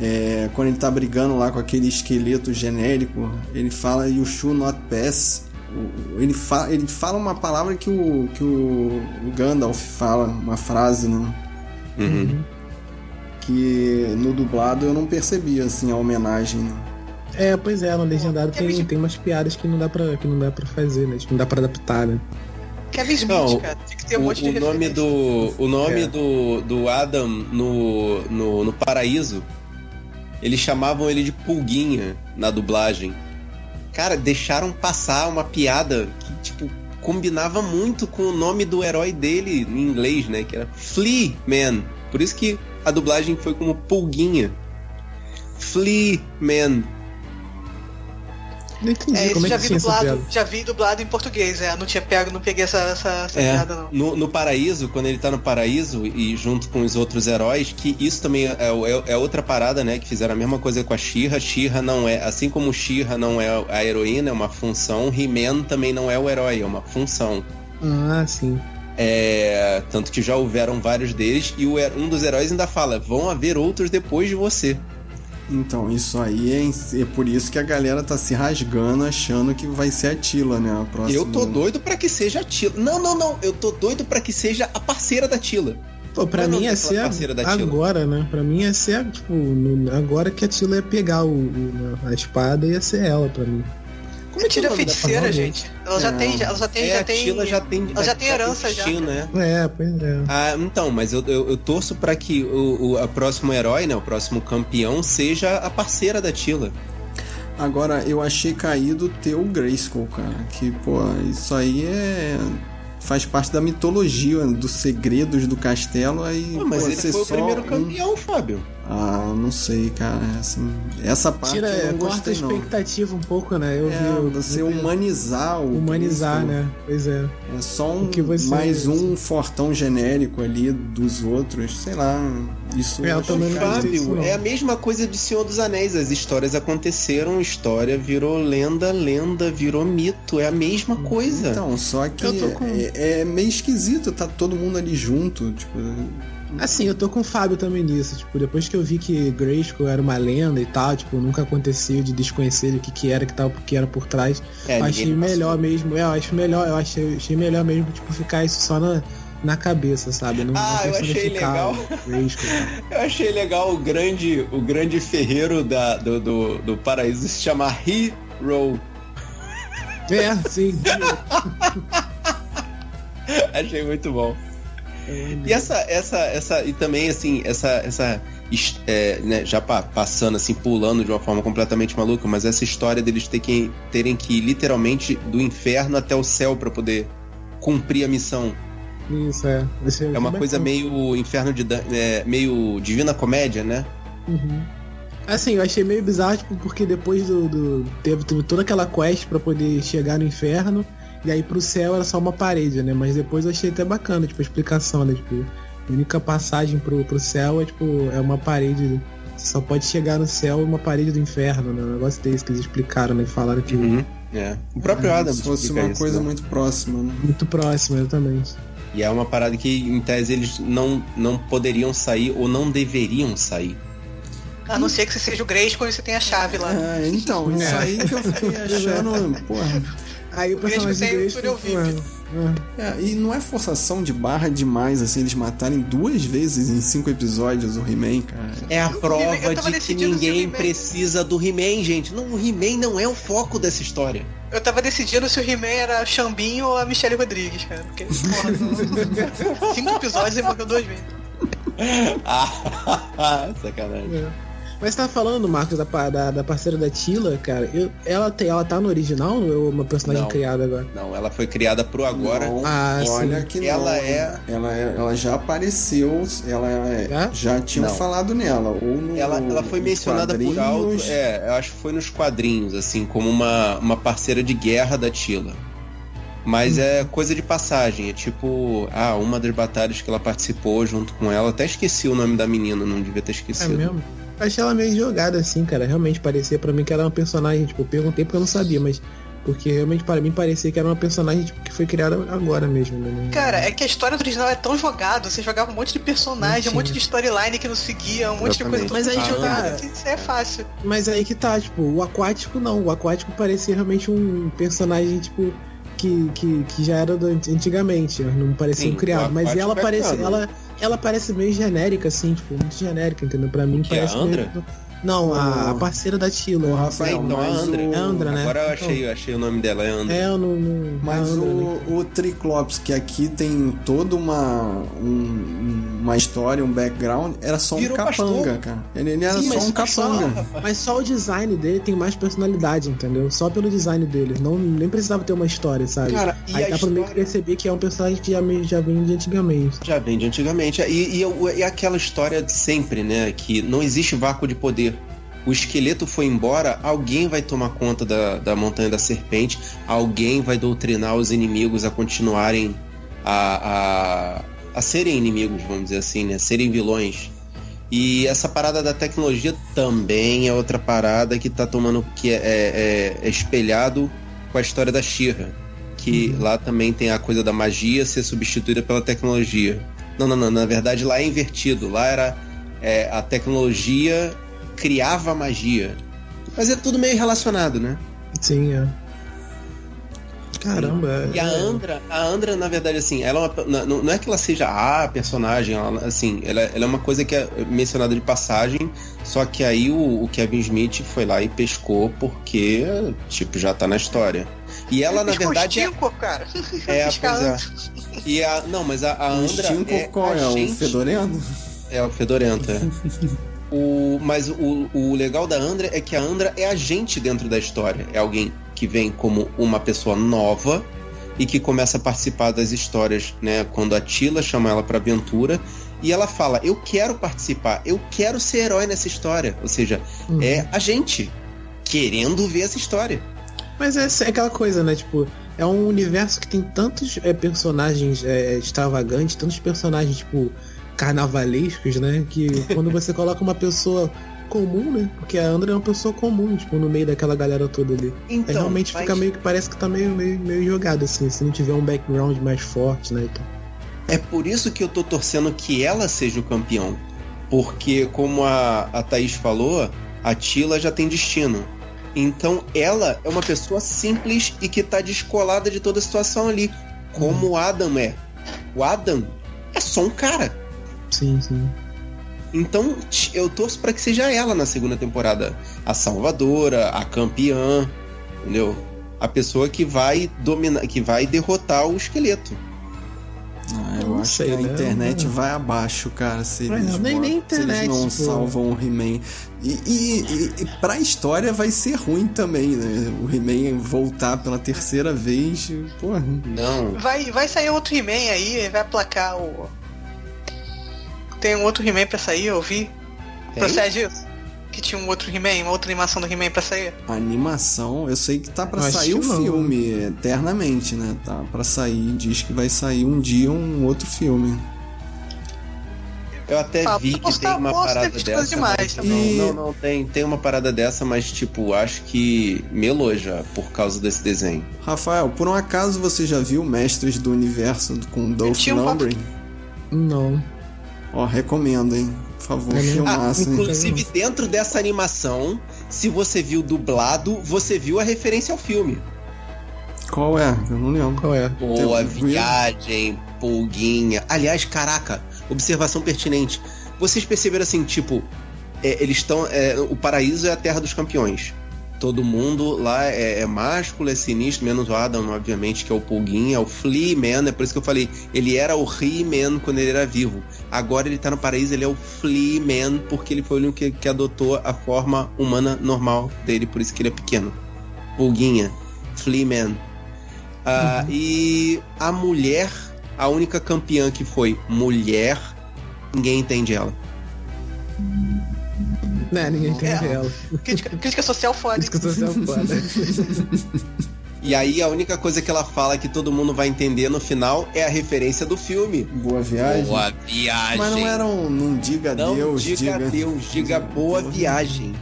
é, quando ele tá brigando lá com aquele esqueleto genérico, ele fala You should not pass. Ele, fa ele fala uma palavra que o, que o Gandalf fala, uma frase, né? Uhum. que no dublado eu não percebi assim a homenagem. né? É, pois é, no legendado Kevin tem, Smith. tem umas piadas que não dá pra, que não dá pra fazer, né? Tipo, não dá pra adaptar, né? Kevin Smith, Não, cara. Tinha que ter um O, monte de o nome do o nome É. do, do Adam no, no, no paraíso eles chamavam ele de Pulguinha na dublagem. Cara, deixaram passar uma piada que, tipo, combinava muito com o nome do herói dele em inglês, né? Que era Flea Man. Por isso que a dublagem foi como Pulguinha. Flea Man. Não entendi É, como é já que vi dublado, piada. já vi dublado em português, é. Não tinha pego, não peguei essa, essa, essa É, piada, não. no, no paraíso, quando ele tá no paraíso e junto com os outros heróis, que isso também é, é- é outra parada, né? Que fizeram a mesma coisa com a Shira. Shira não é, assim como Shira não é a heroína, é uma função, He-Man também não é o herói, é uma função. Ah, sim. É, tanto que já houveram vários deles e um dos heróis ainda fala: vão haver outros depois de você. Então, isso aí é, é por isso que a galera tá se rasgando achando que vai ser a Tila, né? A próxima. Eu tô doido pra que seja a Tila. Não, não, não. Eu tô doido pra que seja a parceira da Tila. Pô, pra mim ia tem ser parceira da Tila. agora, né? Pra mim ia ser, tipo, no- agora que a Tila ia pegar o, o- a espada, ia ser ela pra mim. Tira da feiticeira, gente. Ela já É. tem, já- ela já tem, É, já a tem. Tila já tem. ela já tem herança já. né? É, pois é. Ah, então, mas eu, eu, eu torço pra que o, o a próximo herói, né, o próximo campeão, seja a parceira da Tila. Agora, eu achei caído ter o Grayskull, cara. Que, pô, isso aí é. Faz parte da mitologia, dos segredos do castelo. Aí, Pô, mas pô, ele foi o primeiro um- campeão, Fábio. Ah, não sei, cara. Assim, essa parte Tira, eu não corta a gostei, não. expectativa um pouco, né? Eu vi. É, eu- você eu vi- humanizar o Humanizar, Grayskull. né? Pois é. É só um, você- mais um fortão genérico ali dos outros, sei lá. Isso É, eu também gostei Fábio, não. é a mesma coisa de Senhor dos Anéis. As histórias aconteceram, história virou lenda, lenda virou mito. É a mesma coisa. Então, só que Eu tô com- é, é meio esquisito, tá todo mundo ali junto, tipo, Assim, eu tô com o Fábio também nisso. Tipo, depois que eu vi que Grayskull era uma lenda e tal, tipo, nunca aconteceu de desconhecer o que, que era, que tal, que era por trás. É, eu achei melhor mesmo. É, eu acho melhor, eu achei, achei melhor mesmo, tipo, ficar isso só na, na cabeça, sabe? Não, Ah, não eu achei legal. o Grayskull. Eu achei legal o grande, o grande ferreiro da, do, do, do paraíso se chamar Hero. é, sim. Achei muito bom. E essa, essa, essa, e também assim, essa, essa, é, né, já pa- passando assim, pulando de uma forma completamente maluca, mas essa história deles ter que, terem que ir literalmente do inferno até o céu para poder cumprir a missão. Isso, é. Esse É uma coisa meio inferno de é, meio divina comédia, né? Uhum. Assim, eu achei meio bizarro, tipo, porque depois do. do teve, teve toda aquela quest pra poder chegar no inferno, e aí pro céu era só uma parede, né? Mas depois eu achei até bacana, tipo, a explicação, né? Tipo, a única passagem pro, pro céu é, tipo, é uma parede. Você só pode chegar no céu uma parede do inferno, né? Um negócio desse que eles explicaram, né? Falaram que É. O próprio como Adam se fosse uma isso, coisa né? muito próxima, né? muito próximo, exatamente. E é uma parada que, em tese, eles não, não poderiam sair ou não deveriam sair. A não ser que você seja o Grayskull e você tenha a chave lá. É, então, isso É. aí que eu fiquei achando, porra. Aí o personagem tem Grayskull, túnel VIP. mano, é. É, e não é forçação de barra demais, assim, eles matarem duas vezes em cinco episódios o He-Man, cara. É a prova de que o ninguém precisa do He-Man, gente. Não, o He-Man não é o foco dessa história. Eu tava decidindo se o He-Man era a Xambinho ou a Michelle Rodrigues, cara. Porque, porra, cinco episódios e morreu duas vezes. ah, sacanagem. É. Mas você tá falando, Marcos, da, da, da parceira da Tila, cara, eu, ela, tem, ela tá no original ou é uma personagem Não. criada agora? Não, ela foi criada pro agora. Não, Ah, olha sim. que não. Ela é- Ela, é- ela já apareceu, ela é- Já? já tinham Não. falado nela. Ou no, Ela, ela foi mencionada por alto, quadrinhos. é, eu acho que foi nos quadrinhos, assim, como uma, uma parceira de guerra da Tila. Mas é coisa de passagem, é tipo, ah, uma das batalhas que ela participou junto com ela, até esqueci o nome da menina, não devia ter É esquecido. mesmo? Eu achei ela meio jogada assim, cara. Realmente parecia pra mim que era uma personagem, tipo, eu perguntei porque eu não sabia, mas porque realmente para mim parecia que era uma personagem tipo, que foi criada agora mesmo, né? Cara, é que a história do original é tão jogada, você jogava um monte de personagem, um monte de storyline que não seguia, um monte de coisa Exatamente. Mas aí, jogada. Isso é fácil. Mas aí que tá, tipo, o aquático não. O aquático parecia realmente um personagem, tipo, que, que, que já era do antigamente, não parecia Sim, um criado. Mas ela é parece. canon. Ela, ela parece meio genérica, assim, tipo, muito genérica, entendeu? Pra mim Que é parece. Andra? meio- Não, a, a parceira da Tila. É, Rafael, então a mas Andra. o- É Andra, né? Agora eu Então. achei, eu achei o nome dela, é Andra. É, eu não. não Mas a Andra, né? o, o Triclops, que aqui tem toda uma, um- uma história, um background, era só um Virou capanga, pastor. cara. Ele, ele era Sim, só mas um capanga. Mas só o design dele tem mais personalidade, entendeu? Só pelo design dele. Não, nem precisava ter uma história, sabe? Cara, e Aí a dá pra meio que história perceber que é um personagem que já, já vem de antigamente. já vem de antigamente. E, e, o- e aquela história de sempre, né? Que não existe vácuo de poder. O esqueleto foi embora, alguém vai tomar conta da, da Montanha da Serpente, alguém vai doutrinar os inimigos a continuarem a, a, a serem inimigos, vamos dizer assim, né? Serem vilões. E essa parada da tecnologia também é outra parada que tá tomando. que é, é- é espelhado com a história da Shira. Que lá também tem a coisa da magia ser substituída pela tecnologia. Não, não, não. Na verdade, lá é invertido. Lá era é, a tecnologia criava magia. Mas é tudo meio relacionado, né? Sim, é. Caramba. E a é- Andra, a Andra, na verdade, assim, ela é uma- não, não é que ela seja a personagem, ela, assim, ela, ela é uma coisa que é mencionada de passagem, só que aí o, o Kevin Smith foi lá e pescou porque, tipo, já tá na história. E ela, na verdade, é, cara. é, pois é. E a, não, mas a, a O Andra Stinko é qual é? a O gente- Fedorento? É, o Fedorento, é. o, mas o, o legal da Andra é que a Andra é a gente dentro da história. É alguém que vem como uma pessoa nova e que começa a participar das histórias, né? Quando a Tila chama ela pra aventura e ela fala: Eu quero participar, eu quero ser herói nessa história. Ou seja, Uhum. é a gente querendo ver essa história. Mas é, é aquela coisa, né? Tipo, é um universo que tem tantos é, personagens é, extravagantes, tantos personagens, tipo, carnavalescos, né? Que quando você coloca uma pessoa comum, né? Porque a Andra é uma pessoa comum, tipo, no meio daquela galera toda ali. Então, Aí realmente mas fica meio que parece que tá meio, meio, meio jogado, assim, se não tiver um background mais forte, né? Então. é por isso que eu tô torcendo que ela seja o campeão. Porque, como a, a Thaís falou, a Tila já tem destino. Então ela é uma pessoa simples e que tá descolada de toda a situação ali. Como o Adam é. O Adam é só um cara. Sim, sim. Então eu torço pra que seja ela na segunda temporada. A salvadora, a campeã, entendeu? A pessoa que vai dominar, que vai derrotar o esqueleto. Ah, eu Não acho sei, que a né? internet vai abaixo, cara, se É, eles, nem- nem botam- se eles internet, não tipo- salvam o He-Man. E, e, e, e pra história vai ser ruim também, né? O He-Man voltar pela terceira vez, porra. Não. Vai, vai sair outro He-Man aí, vai aplacar o. Tem um outro He-Man pra sair, eu vi. Tem? Procede isso? Que tinha um outro He-Man, uma outra animação do He-Man pra sair. A animação, eu sei que tá pra acho sair o não. filme eternamente, né? Tá pra sair, diz que vai sair um dia um outro filme. Eu até Ah, vi que tem uma posso parada dessa. demais mas também. Não, não, não, tem, tem uma parada dessa, mas tipo, acho que melou já por causa desse desenho. Rafael, por um acaso você já viu Mestres do Universo com Dolph tinha um Lundgren? Não. Ó, recomendo, hein? Por favor, É filmaço, hein? Inclusive, dentro dessa animação, se você viu dublado, você viu a referência ao filme. Qual é? Eu não lembro. Qual é? Boa Tem- viagem, pulguinha. Aliás, caraca, observação pertinente. Vocês perceberam assim, tipo, é, eles estão. é, o paraíso é a terra dos campeões. Todo mundo lá é, é másculo, é sinistro, menos o Adam, obviamente, que é o Pulguinha, é o Flea Man, é por isso que eu falei, ele era o He-Man quando ele era vivo. Agora ele tá no paraíso, ele é o Flea Man, porque ele foi o único que, que adotou a forma humana normal dele, por isso que ele é pequeno. Pulguinha, Flea Man. Ah, E a mulher, a única campeã que foi mulher, ninguém entende ela. Né, ninguém entende É. ela. Crítica, crítica social foda. Isso que eu tô sendo foda. E aí a única coisa que ela fala que todo mundo vai entender no final é a referência do filme. Boa viagem. Boa viagem. Mas não era um. Não diga Não Deus, diga, diga. Deus, diga boa viagem.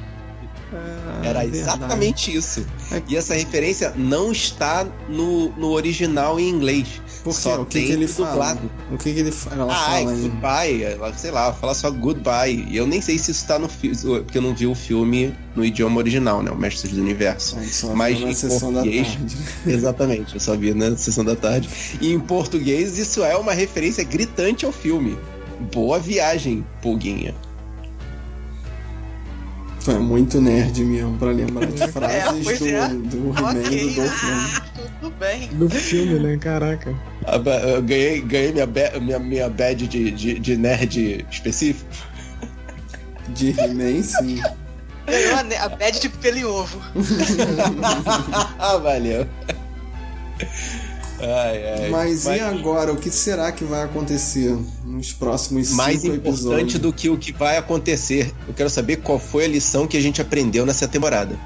Ah, Era verdade. exatamente isso. É. E essa referência não está no, no original em inglês. Por quê? Só O que, que ele no fala? dublado. O que, que ele fa- ela Ah, fala goodbye. Ela, sei lá, fala só goodbye. E eu nem sei se isso tá no filme, porque eu não vi o filme no idioma original, né? O Mestres do Universo. Só Mas na em sessão da português- tarde. Exatamente, eu só vi na sessão da tarde. E em português, isso é uma referência gritante ao filme. Boa viagem, Pulguinha. Tu é muito nerd mesmo pra lembrar de frases pois do, é. do He-Man e Ok, do Dolph Lundgren. ah, tudo bem. Do filme, né? Caraca. Eu ganhei, ganhei minha, ba- minha, minha badge de, de, de nerd específico. De He-Man, sim. Ganhou a, a bad de pelo em ovo. ah, valeu. Ai, ai. Mas, e agora? O que será que vai acontecer nos próximos cinco mais importante episódios? do que o que vai acontecer, eu quero saber qual foi a lição que a gente aprendeu nessa temporada.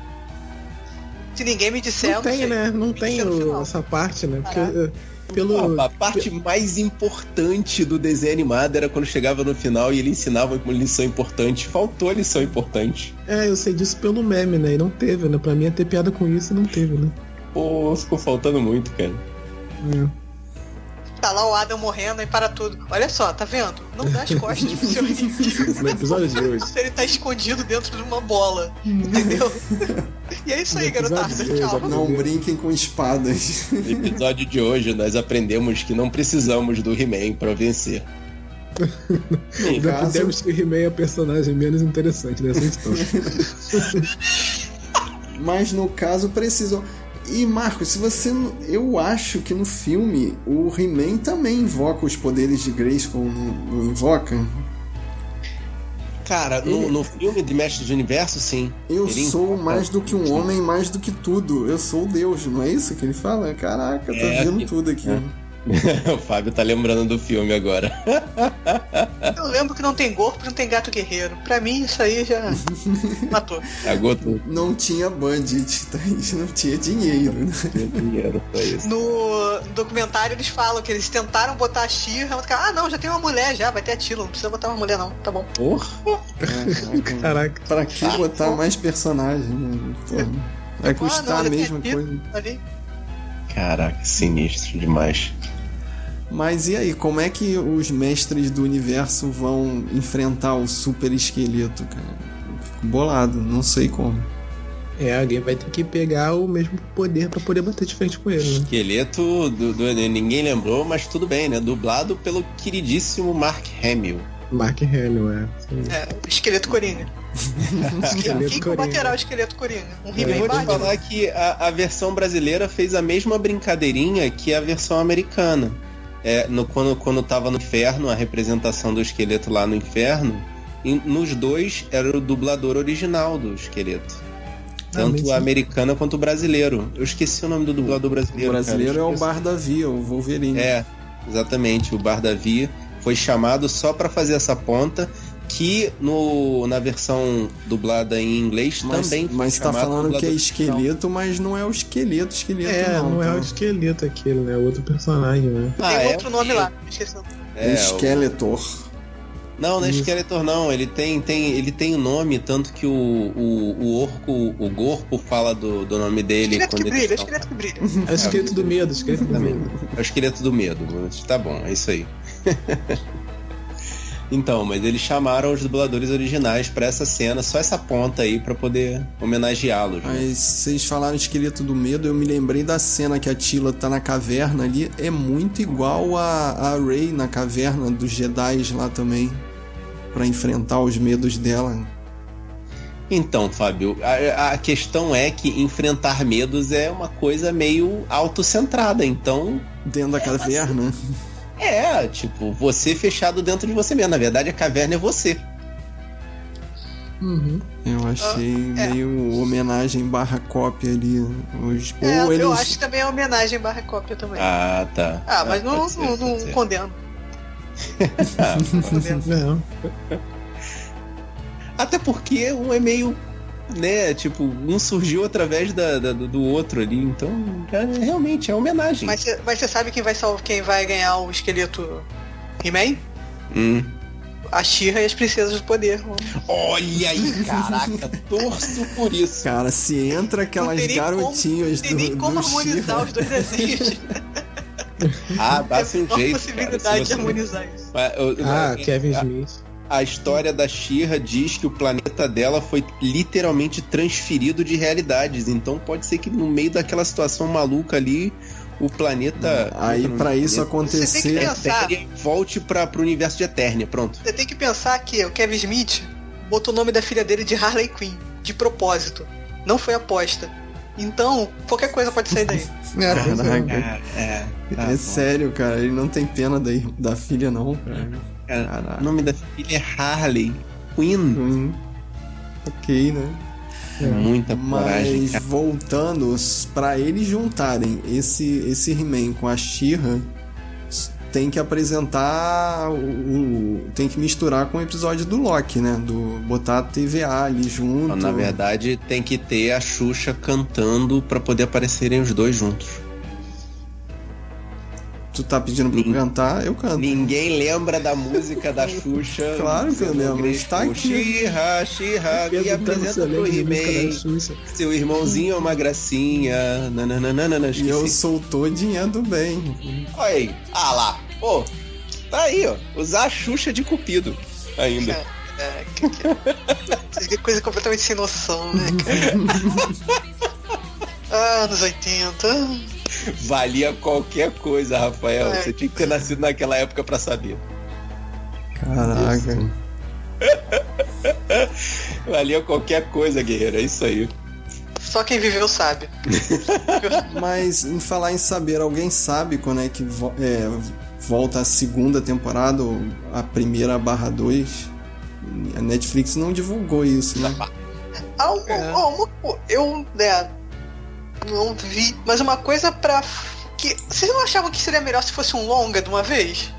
Se ninguém me disser, eu Não tem, sei. né? Não Me tem o- essa parte, né? Porque eh, pelo. A parte mais importante do desenho animado era quando chegava no final e ele ensinava uma lição importante. Faltou a lição importante. É, eu sei disso pelo meme, né? E não teve, né? Pra mim ia ter piada com isso e não teve, né? Pô, ficou faltando muito, cara. É. Tá lá o Adam morrendo e para tudo. Olha só, tá vendo? Não dá as costas pro seu inimigo. No episódio de hoje. Ele tá escondido dentro de uma bola. Entendeu? E é isso aí, garotada. Tchau. Não brinquem com espadas. No episódio de hoje, nós aprendemos que não precisamos do He-Man pra vencer. Sim, caso- Aprendemos que o He-Man é a personagem menos interessante nessa história. Mas no caso precisam. E Marcos, se você. Eu acho que no filme o He-Man também invoca os poderes de Grayskull, não, invoca? Cara, no, no filme de Mestre do Universo, sim. Eu Ele sou invoca- mais do que um homem, mais do que tudo. Eu sou Deus, não é isso que ele fala? Caraca, tô É, vendo que- tudo aqui. é. o Fábio tá lembrando do filme agora. Eu lembro que não tem corpo, não tem gato guerreiro. Pra mim, isso aí já matou. Tudo. Não tinha budget, tá? não tinha dinheiro. né? Tinha dinheiro pra isso. No documentário eles falam que eles tentaram botar a Xirra, mas ah não, já tem uma mulher já, vai ter a Tila, não precisa botar uma mulher não, tá bom. Porra. Caraca. Caraca. Pra que botar mais personagem? Né? Vai Ah, custar não, a mesma coisa. Ali. Caraca, sinistro demais. Mas e aí, como é que os mestres do universo vão enfrentar o super esqueleto, cara? Fico bolado, não sei como. É, alguém vai ter que pegar o mesmo poder pra poder bater de frente com ele, né? Esqueleto, do, do- ninguém lembrou, mas tudo bem, né? Dublado pelo queridíssimo Mark Hamill. Mark Hamill, é. Sim. É, o esqueleto coringa. Esqueleto Quem combaterá o esqueleto coringa? Um Eu He-Man vou te falar que a, a versão brasileira fez a mesma brincadeirinha que a versão americana. É, no, quando, quando tava no inferno, a representação do esqueleto lá no inferno, em- nos dois era o dublador original do esqueleto. Ah, Tanto mesmo? a americana quanto o brasileiro. Eu esqueci o nome do dublador O brasileiro. brasileiro cara, é o. Bar da Via, o Wolverine. É, exatamente. O Bar da Via foi chamado só pra fazer essa ponta, que no, na versão dublada em inglês mas, também mas tá falando que é esqueleto, mas não é o esqueleto, esqueleto É, não. não é tá? o esqueleto aquele, né? É outro personagem, né? Ah, Tem é? outro nome lá, esqueci. É, É, o-. Não, não é. Skeletor não, ele tem, tem, ele tem o nome, tanto que o, o, o orco, o corpo fala do, do nome dele Esqueleto quando que brilha, falam. esqueleto que brilha. É o esqueleto do medo, esqueleto do medo. É o esqueleto do medo, tá bom, é isso aí. então, mas eles chamaram os dubladores originais pra essa cena, só essa ponta aí pra poder homenageá-los. né? Mas vocês falaram esqueleto do medo, eu me lembrei da cena que a Tila tá na caverna ali, é muito igual a, a Rey na caverna dos Jedi lá também. Pra enfrentar os medos dela. Então, Fábio, a, a questão é que enfrentar medos é uma coisa meio autocentrada, então Dentro da caverna. É, tipo, você fechado dentro de você mesmo. Na verdade, a caverna é você. Uhum. Eu achei é. meio homenagem barra cópia ali. Os, É, ou eles. eu acho que também é homenagem barra cópia também. Ah, tá. Ah, mas não, pode ser, não, não condeno. Ah, condeno. É. Até porque um é meio, né, tipo, um surgiu através da, da- do do outro ali, então é, realmente é homenagem. Mas, você- mas você sabe quem vai, salvar, quem vai ganhar o esqueleto He-Man? Hum. A Shira e as Princesas do Poder. Olha aí, caraca, torço por isso. Cara, se entra aquelas nem como- garotinhas Não tem do, nem como do harmonizar os dois desenhos. Ah, dá-se um Tem a jeito. possibilidade cara, se de harmonizar isso. Ah, Kevin Smith. A história da Shira diz que o planeta dela foi literalmente transferido de realidades. Então pode ser que no meio daquela situação maluca ali, o planeta. Aí o pra isso planeta Você tem que acontecer. pensar. Volte para o universo de Eternia. Pronto. Você tem que pensar que o Kevin Smith botou o nome da filha dele de Harley Quinn, de propósito. Não foi aposta. Então, qualquer coisa pode sair daí. É, Caraca. É, é, tá é sério, cara. Ele não tem pena da, da filha, não, cara. Cara, Caraca. o nome da filha é Harley Quinn. Ok, né? Muita coragem, Mas cara. voltando, pra eles juntarem esse, esse He-Man com a She-Ra, tem que apresentar o, o- tem que misturar com o episódio do Loki, né? Do botar a TVA ali junto. Na verdade, tem que ter a Xuxa cantando pra poder aparecerem os dois juntos. Tu tá pedindo pra eu Nin- cantar, eu canto. Ninguém lembra da música da Xuxa. Claro que eu lembro, está aqui. Xirra, Xirra, e se apresenta pro He-Man. Seu irmãozinho é uma gracinha. Nananana, E eu sou todinha do bem. Olha aí. Ah lá. Pô, tá aí, ó. Usar a Xuxa de cupido ainda. É, que, que, coisa completamente sem noção, né, cara? Ah, anos 80. Valia qualquer coisa, Rafael. É. Você tinha que ter nascido naquela época pra saber. Caraca. Valia qualquer coisa, guerreiro. É isso aí. Só quem viveu sabe. Mas em falar em saber, alguém sabe quando é que vo- é, volta a segunda temporada, ou a primeira barra 2? A Netflix não divulgou isso, né? Ah, uma, É. eu, né, não vi, mas uma coisa pra. Que, vocês não achavam que seria melhor se fosse um longa de uma vez?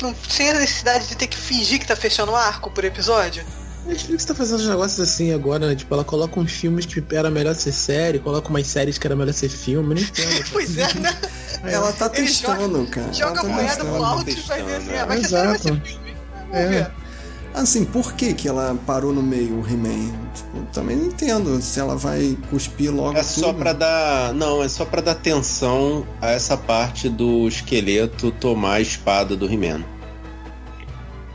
Não, sem a necessidade de ter que fingir que tá fechando o arco por episódio? A Netflix tá fazendo uns negócios assim agora, né? Tipo, ela coloca uns filmes que era melhor ser série, coloca umas séries que era melhor ser filme, eu não entendo. pois é, né? Ela tá testando, cara. Joga a ela tá moeda testando. pro alto e vai ver assim, ah, vai ser série, vai ser Exato. filme. Vamos É. Assim, por que que ela parou no meio, o He-Man? Tipo, também não entendo se ela vai cuspir logo É só tudo. pra dar. Não, é só pra dar atenção a essa parte do esqueleto tomar a espada do He-Man.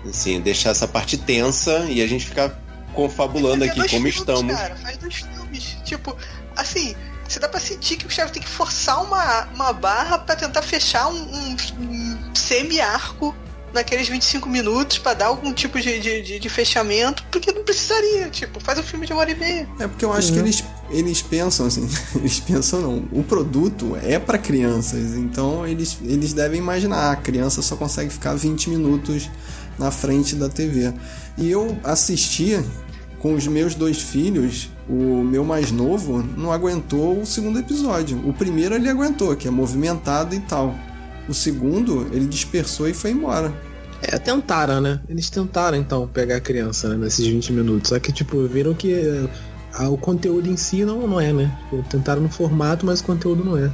Assim, deixar essa parte tensa e a gente ficar confabulando aqui como filmes, estamos. Cara, faz dois filmes. Tipo, assim, você dá pra sentir que o chefe tem que forçar uma, uma barra pra tentar fechar um, um- um semi-arco naqueles 25 minutos pra dar algum tipo de, de, de- de fechamento, porque não precisaria. Tipo, faz um filme de uma hora e meia. É porque eu acho que eles, eles pensam assim, eles pensam não, o produto é pra crianças, então eles, eles devem imaginar, a criança só consegue ficar 20 minutos na frente da TV. E eu assistia com os meus dois filhos, o meu mais novo não aguentou o segundo episódio. O primeiro ele aguentou, que é movimentado e tal. O segundo, ele dispersou e foi embora. É, tentaram, né? Eles tentaram então pegar a criança né, nesses 20 minutos. Só que, tipo, viram que ah, o conteúdo em si não, não é, né? Tipo, tentaram no formato, mas o conteúdo não é.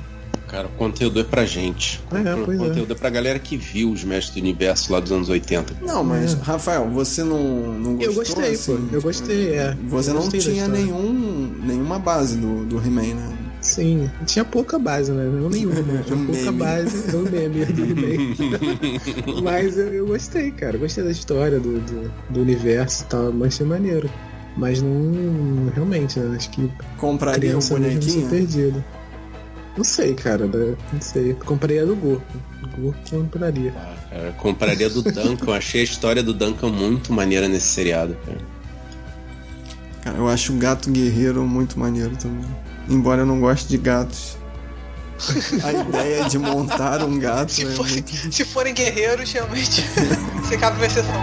Cara, o conteúdo é pra gente. É, o pois é. conteúdo é. pra galera que viu os Mestres do Universo lá dos anos 80. Não, mas, É. Rafael, você não, não gostou? Eu gostei, assim, pô. Eu gostei, é. Você Eu não tinha nenhum, nenhuma base do, do He-Man, né? Sim, tinha pouca base, né? Não nenhuma, tinha Um pouca meme. base do meme do He-Man. Mas eu, eu gostei, cara. Gostei da história, do, do, do universo e tal. Mas achei maneiro. Mas não. Realmente, né? Acho que Compraria criança se bonequinho? perdido. Não sei, cara. Não sei. Compraria do Gorko. Gorko compraria. Ah, cara, compraria do Duncan. Achei a história do Duncan muito maneira nesse seriado. Cara. Cara, eu acho o gato guerreiro muito maneiro também. Embora eu não goste de gatos. A ideia de montar um gato Se, é for- muito. se forem guerreiros, realmente, você cabe uma exceção.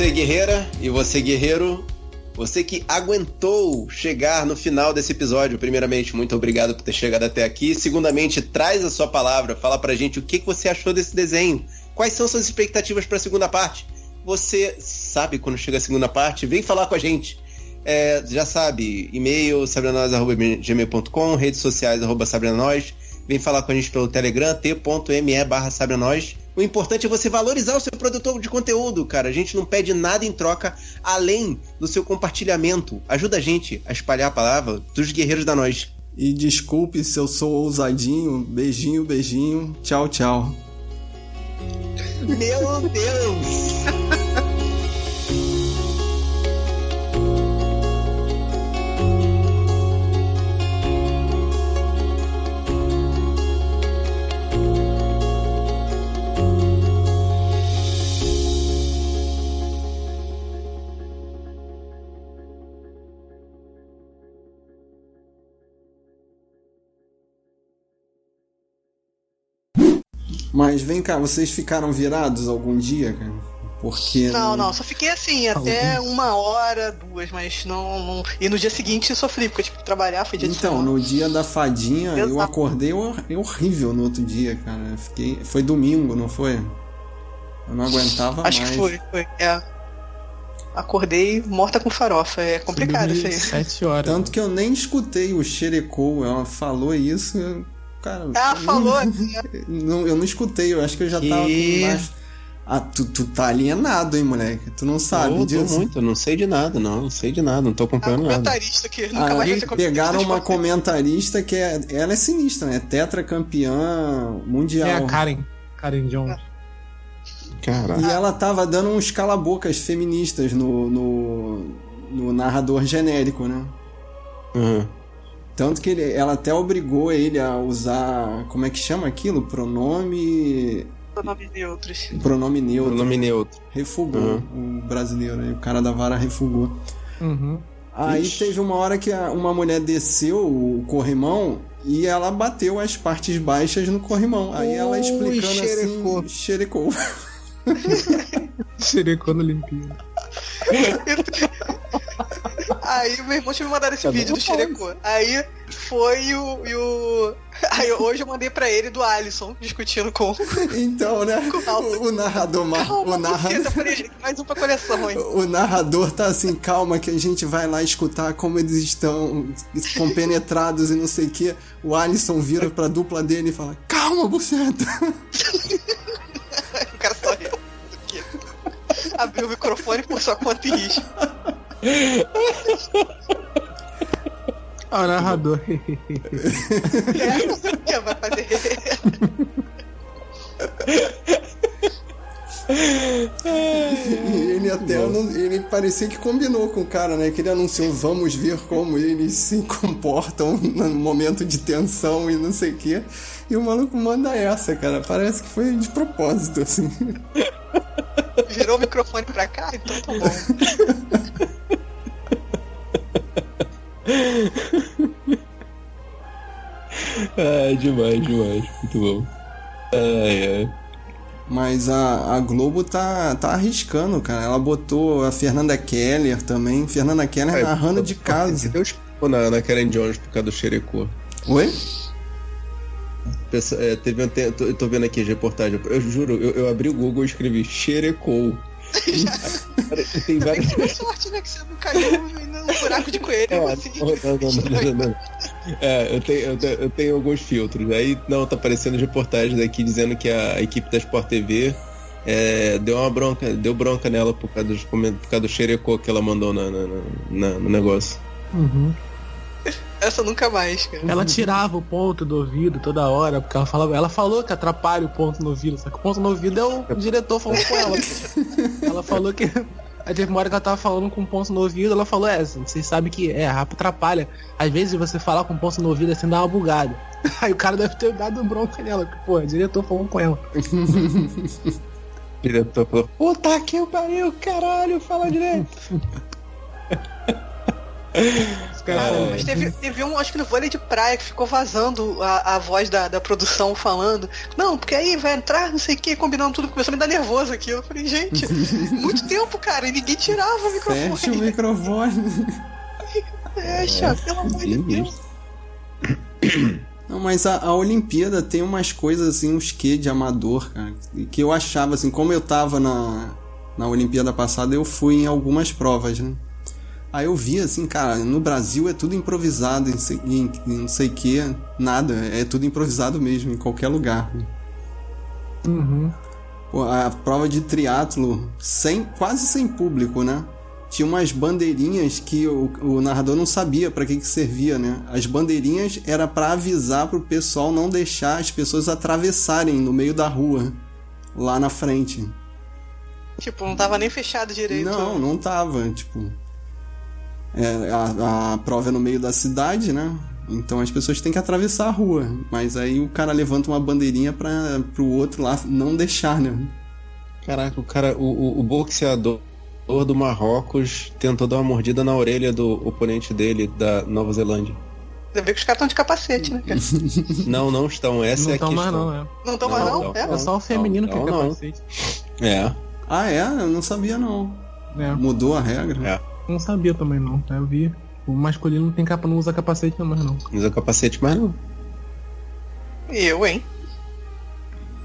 Você, guerreira? E você, guerreiro? Você que aguentou chegar no final desse episódio, primeiramente, muito obrigado por ter chegado até aqui. Segundamente, traz a sua palavra, fala pra gente o que, que você achou desse desenho. Quais são suas expectativas pra segunda parte? Você sabe quando chega a segunda parte? Vem falar com a gente. É, já sabe, e-mail sabrenós.gmail.com, redes sociais arroba. Vem falar com a gente pelo Telegram, t.me barra. O importante é você valorizar o seu produtor de conteúdo, cara. A gente não pede nada em troca além do seu compartilhamento. Ajuda a gente a espalhar a palavra dos guerreiros da nós. E desculpe se eu sou ousadinho. Beijinho, beijinho. Tchau, tchau. Meu Deus! Mas vem cá, vocês ficaram virados algum dia, cara? Porque. Não, não, só fiquei assim, até uma hora, duas, mas não, não. E no dia seguinte eu sofri, porque eu tive que trabalhar, foi dia de Então, semana. no dia da fadinha, eu Exato. acordei hor- horrível no outro dia, cara. Eu Fiquei... Foi domingo, não foi? Eu não aguentava Acho mais. que foi, foi. É. Acordei morta com farofa. É complicado isso aí. Sete horas. Tanto que eu nem escutei o Xerecou, ela falou isso, eu- cara. Eu falou assim, não- eu não escutei, eu acho que eu já Que? tava mais. Ah, tu, tu tá alienado, hein, moleque? Tu não sabe eu disso? muito, eu não sei de nada, não. Não sei de nada, não tô acompanhando nada. comentarista que nunca Ah, mais vai pegaram uma comentarista que é. Ela é sinistra, né? Tetracampeã mundial. É a Karen. Karen Jones. Caraca. E ela tava dando uns calabocas feministas no, no, no narrador genérico, né? Uhum. Tanto que ele, ela até obrigou ele a usar. Como é que chama aquilo? Pronome. Nomes neutros. Pronome neutro. O nome neutro. Refugou o brasileiro, né? o cara da vara refugou. Uhum. Aí Ixi. teve uma hora que a- uma mulher desceu o corrimão e ela bateu as partes baixas no corrimão. Aí ela Ui, explicando xerecou. assim, xerecou. Xerecou na Olimpíada. Aí meu irmão tinha me mandado esse Tá vídeo do Xerecô. Aí foi o, e o. Aí hoje eu mandei pra ele do Alisson discutindo com. Então, né? Calma. O, o narrador, Calma, o, narra- buceta. Eu falei, gente, mais um pra coleção, hein? o narrador tá assim, calma que a gente vai lá escutar como eles estão compenetrados e não sei o que. O Alisson vira pra dupla dele e fala, calma, buceta. O cara só riu. Abriu o microfone por sua conta e risco. Ah, o narrador. É, vai fazer. E ele até não- ele parecia que combinou com o cara, né? Que ele anunciou, vamos ver como eles se comportam no momento de tensão e não sei o quê. E o maluco manda essa, cara. Parece que foi de propósito, assim. Virou o microfone pra cá, então tá bom. É, demais, demais. Muito bom. Ai, ai. Mas a, a Globo tá, tá arriscando, cara. Ela botou a Fernanda Keller também. Fernanda Keller É, narrando de casa. Deu expor na, na Karen Jones por causa do Xerecô. Oi? É, teve um te- tô, eu tô vendo aqui as reportagens. Eu juro, eu, eu abri o Google e escrevi Xerecou. Tem várias. Que sorte, né? Que você não caiu no buraco de coelho. É, assim. não, não, não, não, não, não. É, eu tenho, eu, tenho, eu tenho alguns filtros. Aí, não, tá aparecendo as reportagens aqui dizendo que a equipe da Sport TV é, deu uma bronca, deu bronca nela por causa, dos, por causa do xerecô que ela mandou na, na- na- no negócio. Uhum. Essa nunca mais, cara. Ela tirava o ponto do ouvido toda hora, porque ela falava, ela falou que atrapalha o ponto no ouvido, só que o ponto no ouvido é o diretor falando com ela. ela falou que. Aí teve uma hora que ela tava falando com ponto no ouvido, ela falou, é, vocês sabem que é, rapa atrapalha. Às vezes você falar com ponto no ouvido assim dá uma bugada. Aí o cara deve ter dado bronca nela, porque, pô, o diretor falando com ela. O diretor falou, puta que pariu, caralho, fala direito. Falam, Mas teve, teve um, acho que no vôlei de praia, que ficou vazando a, a voz da, da produção falando. Não, porque aí vai entrar, não sei o que, combinando tudo, começou a me dar nervoso aqui. Eu falei, gente, muito tempo, cara, e ninguém tirava o Fecha o microfone. microfone. Fecha, pelo amor de Deus. Não, mas a, a Olimpíada tem umas coisas assim, uns quê de amador, cara. Que eu achava, assim, como eu tava na, na Olimpíada passada, eu fui em algumas provas, né? Aí eu vi assim, cara, no Brasil é tudo improvisado, em, em- em não sei o que, nada, é tudo improvisado mesmo, em qualquer lugar. Uhum. Pô, a prova de triatlo sem, quase sem público, né? tinha umas bandeirinhas que o, o narrador não sabia para que, que servia, né? As bandeirinhas era para avisar pro pessoal não deixar as pessoas atravessarem no meio da rua, lá na frente. Tipo, não tava nem fechado direito. Não, não tava, tipo. É, a, a prova é no meio da cidade, né? Então as pessoas têm que atravessar a rua. Mas aí o cara levanta uma bandeirinha para pro outro lá não deixar, né? Caraca, o cara, o, o, o boxeador do Marrocos tentou dar uma mordida na orelha do oponente dele da Nova Zelândia. Você vê que os caras estão de capacete, né, cara? não, não estão. Essa não é a estão questão. mais não, é. Não estão mais não? É? É só o feminino Não, que é não. capacete. É, Ah, é? Eu não sabia não. É. Mudou a regra? É. Não sabia também não. Eu vi. O masculino não tem capa, não usa capacete não mais não. não usa capacete mais não. Eu, hein?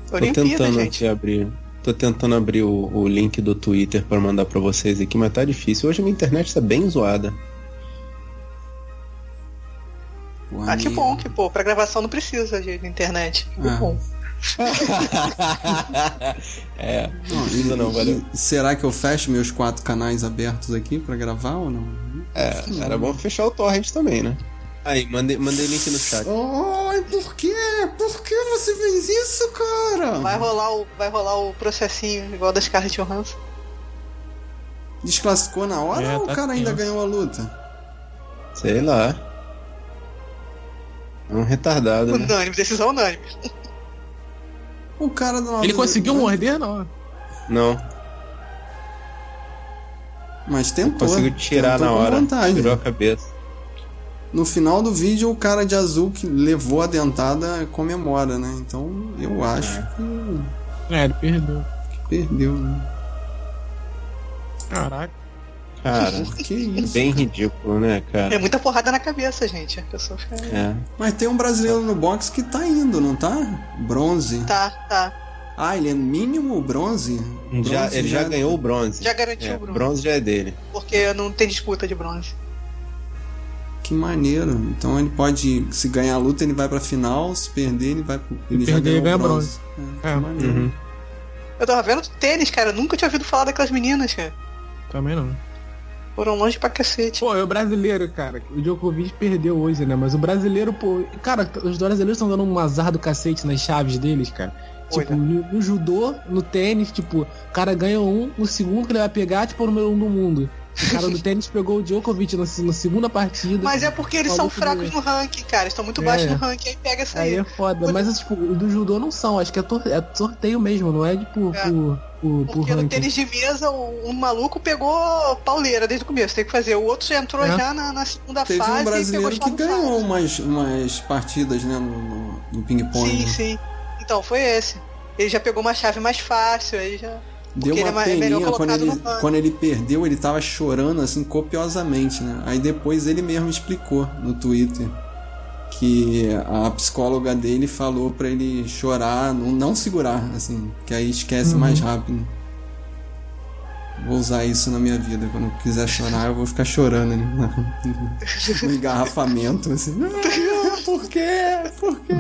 Tô Olimpíada, tentando gente. aqui abrir. Tô tentando abrir o, o link do Twitter pra mandar pra vocês aqui, mas tá difícil. Hoje a minha internet tá bem zoada. Pô, Ah, que bom, que pô, pra gravação não precisa de de internet. Que Ah. bom. é, Não, precisa não, valeu. será que eu fecho meus quatro canais abertos aqui pra gravar ou não? É, era bom fechar o torrent também, né? Aí, mandei, mandei link no chat. Ai, por quê? Por que você fez isso, cara? Vai rolar o, vai rolar o processinho igual das Scarlett Johansson. Desclassificou na hora É, ou o tá cara ainda tenso. ganhou a luta? Sei lá. É um retardado, né? Unânime, decisão unânime. O cara Ele conseguiu Zelândia- morder não. Não, Mas tentou. conseguiu tirar tentou na com hora. vantagem. Tirou a cabeça. No final do vídeo, o cara de azul que levou a dentada comemora, né? Então eu acho que, É, ele perdeu. que perdeu, né? Caraca. Cara, que é isso? bem ridículo, né, É cara? muita porrada na cabeça, gente. A pessoa fica. É. Mas tem um brasileiro no boxe que tá indo, não tá? Bronze. Tá, tá. Ah, ele é mínimo bronze? Já, Bronze ele já ganhou o bronze. Já garantiu É, o bronze. bronze já é dele. Porque não tem disputa de bronze. Que maneiro. Então ele pode, se ganhar a luta, ele vai pra final, se perder, ele vai pro. Ele Se já perder, ganhou ele ganha bronze. É, É. que maneiro. Uhum. Eu tava vendo tênis, cara. eu Nunca tinha ouvido falar daquelas meninas, cara. Também não. Foram longe pra cacete. Pô, é o brasileiro, cara. O Djokovic perdeu hoje, né? Mas o brasileiro, pô. Cara, os brasileiros estão dando um azar do cacete nas chaves deles, cara. Tipo, né? no, no judô, no tênis, tipo, o cara ganha um, o segundo que ele vai pegar, tipo, é o número um do mundo. O cara do tênis pegou o Djokovic na, na segunda partida. Mas é porque eles são fracos no ranking, cara. Estão muito É. baixos no ranking. Aí pega essa aí. Aí é foda. Mas, tipo, o do judô não são. Acho que é, tor- é sorteio mesmo, não é, tipo, É. por, por, por Porque no tênis de mesa, o, um maluco pegou pauleira desde o começo. Tem que fazer. O outro já entrou É. já na, na segunda Teve fase um e pegou brasileiro que ganhou umas, umas partidas, né, no, no, no ping-pong. Sim, né? sim. Então, foi esse. Ele já pegou uma chave mais fácil, aí já. Deu Porque uma ele é é peninha quando ele, quando ele perdeu, ele tava chorando assim copiosamente, né? Aí depois ele mesmo explicou no Twitter que a psicóloga dele falou pra ele chorar, não, não segurar, assim, que aí esquece Uhum. mais rápido. Vou usar isso na minha vida. Quando eu quiser chorar, eu vou ficar chorando ali no, no engarrafamento, assim. Ah, por quê? Por quê?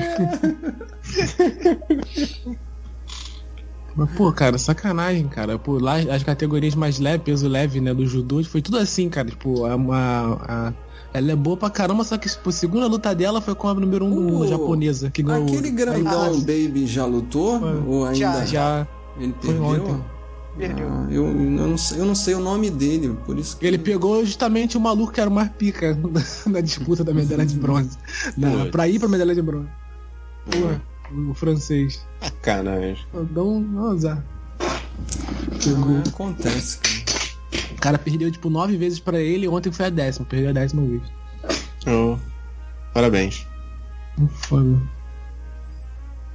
Mas, pô, cara, sacanagem, cara. Pô, lá as categorias mais leves, peso leve, né, do judô, foi tudo assim, cara. Tipo, a, a- a- ela é boa pra caramba, só que, tipo, a segunda luta dela foi com a número um do mundo, O- japonesa, que ganhou. Aquele Aí, grandão pô, baby já lutou? Foi. Ou ainda Já, já. ele Foi perdeu? ontem. Perdeu. Ah, eu, eu, não sei, eu não sei o nome dele, por isso que. Ele pegou justamente o maluco que era o mais pica na disputa da medalha de bronze. Na, pra ir pra medalha de bronze. Pô, o francês. Sacanagem. Dá um azar. Pegou. Ah, acontece, cara. O cara perdeu, tipo, nove vezes pra ele e ontem foi a décima. Perdeu a décima vez. Oh, Parabéns. Foda.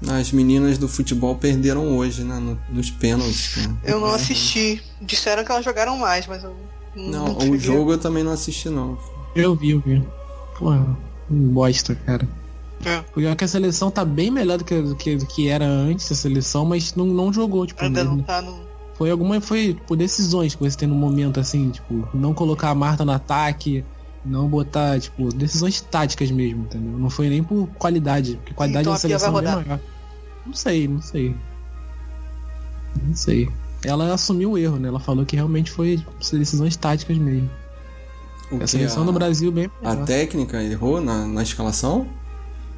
As meninas do futebol perderam hoje, né? no- nos pênaltis. né? Eu não assisti. Disseram que elas jogaram mais, mas eu Não, não o jogo eu também não assisti, não. Eu vi, eu vi. Pô, um bosta, cara. É. O pior é que a seleção tá bem melhor do que, do que, do que era antes a seleção, mas não, não jogou, tipo, Ainda mesmo. não tá no. Foi alguma. Foi por decisões que você tem no momento, assim, tipo, não colocar a Marta no ataque, não botar, tipo, decisões táticas mesmo, entendeu? Não foi nem por qualidade, porque qualidade Então da a Pia vai seleção é bem rodar. maior. Não sei, não sei. Não sei. ela assumiu o erro, né? Ela falou que realmente foi decisões táticas mesmo. O a seleção do Brasil bem A melhor. técnica errou na, na escalação?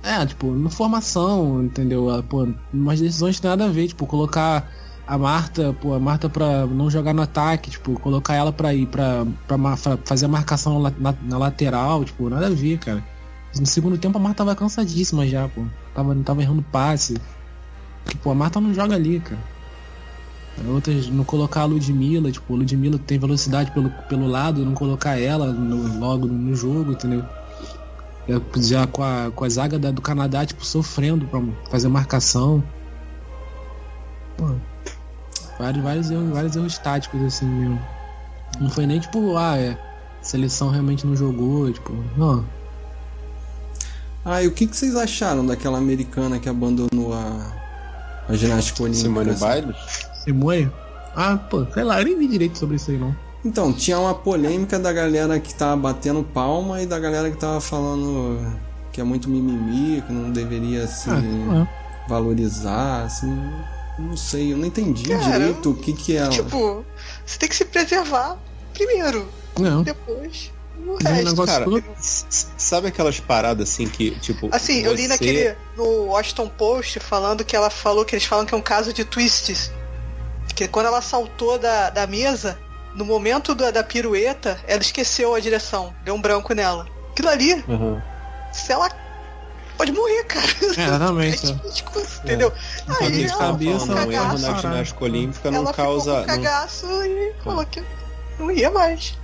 É, tipo, na formação, entendeu? Ah, Pô, umas decisões que tem nada a ver, tipo, colocar a Marta, pô, a Marta pra não jogar no ataque, tipo, colocar ela pra ir pra, pra, fa- fazer a marcação na, na- na lateral, tipo, nada a ver, cara. No segundo tempo a Marta tava cansadíssima já, pô. Tava, tava errando passe. Porque, pô, a Marta não joga ali, cara. Outras, não colocar a Ludmilla, tipo, a Ludmilla tem velocidade pelo, pelo lado, não colocar ela no- logo no jogo, entendeu? Já- Já com a, com a zaga da- do Canadá, tipo, sofrendo pra fazer marcação. Pô, vários, vários, erros, vários erros táticos, assim, mesmo. Não foi nem tipo, ah, é, seleção realmente não jogou, tipo, não. Ah, e o que, que vocês acharam daquela americana que abandonou a, a ginástica olímpica? Simone assim? Biles? Simone? Ah, pô, sei lá, eu nem vi direito sobre isso aí, não. Então, tinha uma polêmica da galera que tava batendo palma e da galera que tava falando que é muito mimimi, que não deveria se Ah, valorizar, assim. Não sei, eu não entendi Cara, direito o que que é. Tipo, você tem que se preservar primeiro, não. depois o é um resto. negócio Cara, todo- sabe aquelas paradas assim que, tipo. Assim, eu li você- naquele. no Washington Post falando que ela falou que eles falam que é um caso de twists. Que quando ela saltou da, da mesa, no momento da, da pirueta, ela esqueceu a direção. Deu um branco nela. Aquilo ali, Aham. se ela. Pode morrer, cara. É, exatamente. É tipo, entendeu? Então, Aí tava cabeça, é um erro na ginástica olímpica não ela causa. ficou com não- cagaço e falou que não ia mais.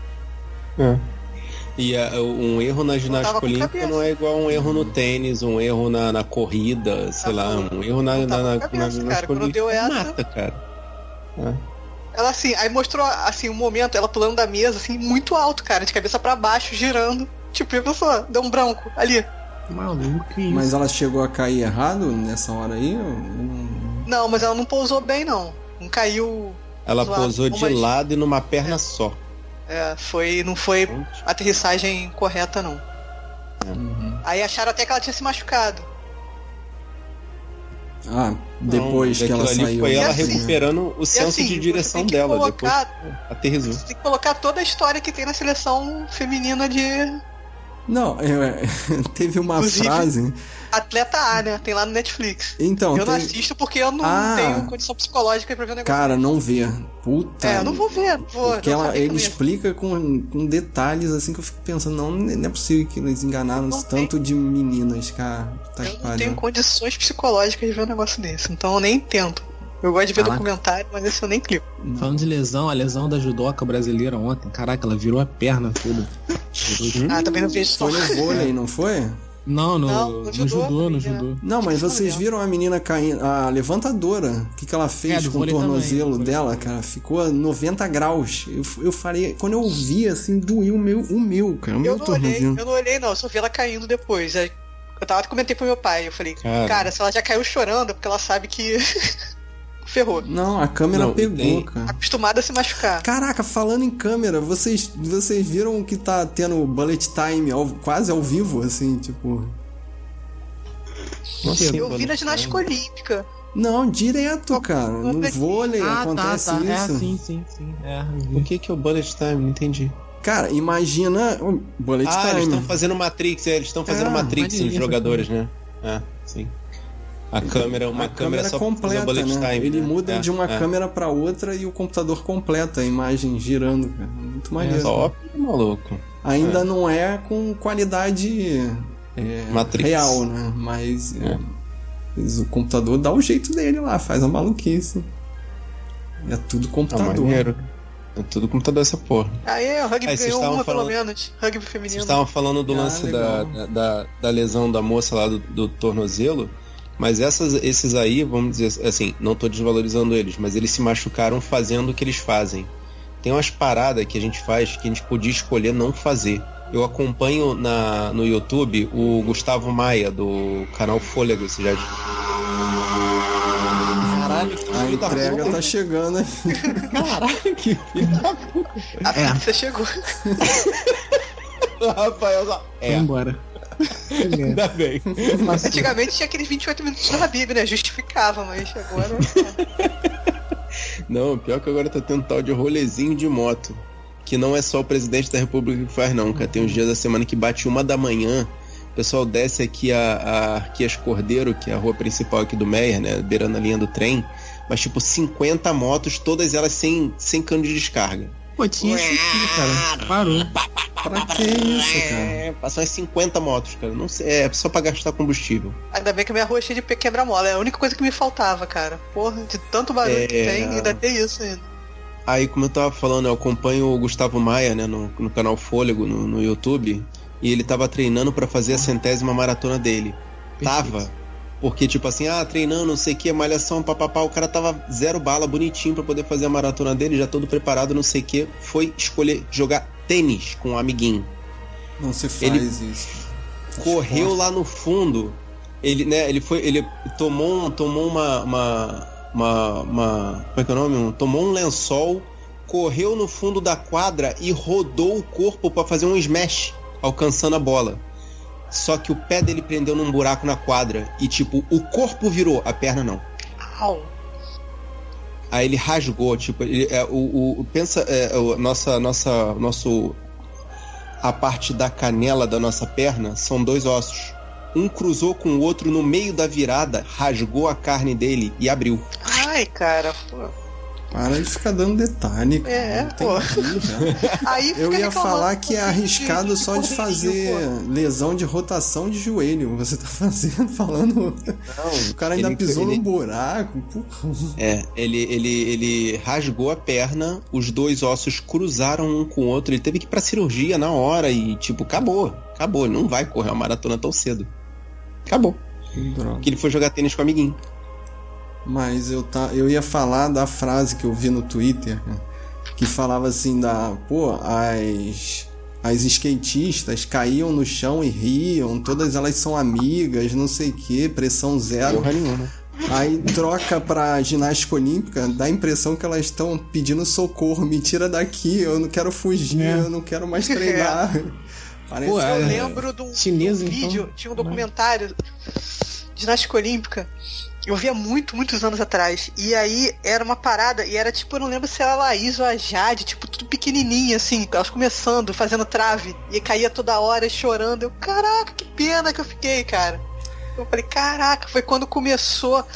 E ah, um erro na ginástica olímpica não é igual um erro no tênis, um erro na, na corrida, sei Tá lá, bom. um erro na, Não na, na, cabeça, na ginástica cara. Olímpica essa- mata, cara. É. Ela assim, aí mostrou assim um momento, ela pulando da mesa, assim, muito alto, cara, de cabeça pra baixo, girando. Tipo, e a pessoa deu um branco ali. Maluco, que isso. Mas ela chegou a cair errado nessa hora aí? Eu não- Não, mas ela não pousou bem, não. Não caiu. Ela Zoado, pousou de mas- lado e numa perna só. É, foi. Não foi aterrissagem correta, não. Uhum. Aí acharam até que ela tinha se machucado. Ah, depois Não, que ela saiu. Foi ela E assim- recuperando o E senso assim, de você direção tem que dela. Colocar, Depois aterrizou. você tem que colocar toda a história que tem na seleção feminina de Não, é, teve uma Inclusive- frase. atleta A, né? Tem lá no Netflix. Então, eu não tem- assisto porque eu não Ah. tenho condição psicológica pra ver o negócio. cara, não vê. Puta. é, eu não vou ver. Vou, Porque não ela, ele não explica com, com detalhes assim que eu fico pensando, não, não é possível que eles enganaram Não tanto de meninas, cara. Tá Eu não tenho condições psicológicas de ver um negócio desse, então eu nem tento. Eu gosto de ver Caraca. documentário, mas esse eu nem clico. Falando de lesão, a lesão da judoca brasileira ontem, caraca, ela virou a perna toda. Virou- Ah, também não vejo só. Foi no vôlei, não foi? Não, no, Não, no, no judô, judô, no né? judô. Não, mas Não vocês viram a menina caindo, a levantadora, o que, que ela É, fez do com o tornozelo também, dela, cara? Ficou a 90 graus. Eu, eu falei, quando eu vi assim, doeu o meu, o meu, cara, o meu Eu não olhei, tornozelo. eu não olhei não, eu só vi ela caindo depois. Aí eu tava comentei pro meu pai, eu falei, Cara. cara, se ela já caiu chorando, é porque ela sabe que ferrou. Não, a câmera Não, pegou, tem- cara. Acostumada a se machucar. Caraca, falando em câmera, vocês, vocês viram que tá tendo bullet time ao- quase ao vivo, assim, tipo. Nossa, Eu vi na ginástica olímpica. Não, direto, cara. No vôlei Ah, tá, acontece tá. É, isso. sim, sim, sim. É. O que que é o bullet time? Não entendi. Cara, imagina o bullet Ah, eles time. estão fazendo Matrix, é, eles estão fazendo É, Matrix, os jogadores, né? É. A câmera, uma a câmera, câmera só completa, né? time. Ele né? muda É, de uma é. câmera pra outra e o computador completa a imagem girando, cara. Muito maneiro. Top, maluco. Ainda É. não é com qualidade é, real, né? Mas, é, É. mas o computador dá o jeito dele lá, faz a maluquice. É tudo Tá computador. É tudo computador essa porra. Aí o rugby Aí, vocês ganhou estavam uma pelo falando- menos. Rugby Vocês feminino. estavam falando do Ah, lance da, da, da lesão da moça lá do, do tornozelo, mas essas, esses aí, vamos dizer assim, não tô desvalorizando eles, mas eles se machucaram fazendo o que eles fazem. Tem umas paradas que a gente faz que a gente podia escolher não fazer. Eu acompanho na, no YouTube o Gustavo Maia, do canal Fôlego, você já. Caralho, que A entrega puta. tá chegando, né? Caralho, que filho da puta. A É. pizza chegou. Rafael, é, embora. Ainda bem. Antigamente tinha aqueles 28 minutos do Habib, né? Justificava, mas agora. Não, pior que agora tá tendo tal de rolezinho de moto. Que não é só o presidente da república que faz, não, cara. Tem uns dias da semana que bate uma da manhã. O pessoal desce aqui a, a Arquias Cordeiro, que é a rua principal aqui do Meyer, né? Beirando a linha do trem. Mas tipo 50 motos, todas elas sem, sem cano de descarga. Pô, tinha isso aqui, cara. Parou. Pra que isso, cara? É, passou as 50 motos, cara. Não sei, é só pra gastar combustível. Ainda bem que a minha rua é cheia de quebra-mola. É a única coisa que me faltava, cara. Porra, de tanto barulho É. que tem, ainda tem isso ainda. Aí, como eu tava falando, eu acompanho o Gustavo Maia, né, no, no canal Fôlego, no, no YouTube, e ele tava treinando pra fazer a centésima maratona dele. Tava. Porque, tipo assim, ah, treinando, não sei o que, malhação, papapá, o cara tava zero bala, bonitinho pra poder fazer a maratona dele, já todo preparado, não sei o que, foi escolher jogar tênis com um amiguinho. Não se faz Ele isso. correu lá no fundo. Ele, né, ele foi, ele tomou, um- tomou uma, uma, uma, uma- como é que é o nome? Tomou um lençol, correu no fundo da quadra e rodou o corpo pra fazer um smash, alcançando a bola. Só que o pé dele prendeu num buraco na quadra e tipo, o corpo virou, a perna não. Au. Aí ele rasgou, tipo, ele, é, o, o- pensa, é, o, nossa, nossa, nosso, a parte da canela da nossa perna são dois ossos. Um cruzou com o outro no meio da virada, rasgou a carne dele e abriu. Ai, cara, pô. Para de ficar dando detalhe. É, Não pô. que. Aí Eu ia falar que é de- arriscado só de fazer pô. lesão de rotação de joelho. Você tá fazendo, falando. O cara ainda Ele- pisou ele- num buraco. Porra. É, ele, ele, ele rasgou a perna, os dois ossos cruzaram um com o outro, ele teve que ir pra cirurgia na hora e, tipo, acabou. Acabou, ele não vai correr uma maratona tão cedo. Acabou. Porque ele foi jogar tênis com o amiguinho. Mas eu, tá, eu ia falar da frase que eu vi no Twitter, cara, que falava assim da, pô, as as skatistas caíam no chão e riam, todas elas são amigas, não sei o que, pressão zero. Porra nenhuma. Aí troca pra ginástica olímpica, dá a impressão que elas estão pedindo socorro, me tira daqui, eu não quero fugir, É. eu não quero mais treinar. Parece Pô, que- Eu É. lembro de um, Chinesa, de um então? vídeo, tinha um documentário de ginástica olímpica. Eu via muito, muitos anos atrás. E aí era uma parada, e era tipo, eu não lembro se era a Laís ou a Jade, tipo, tudo pequenininha, assim, elas começando, fazendo trave, e caía toda hora chorando. Eu, caraca, que pena que eu fiquei, cara. Eu falei, caraca, foi quando começou.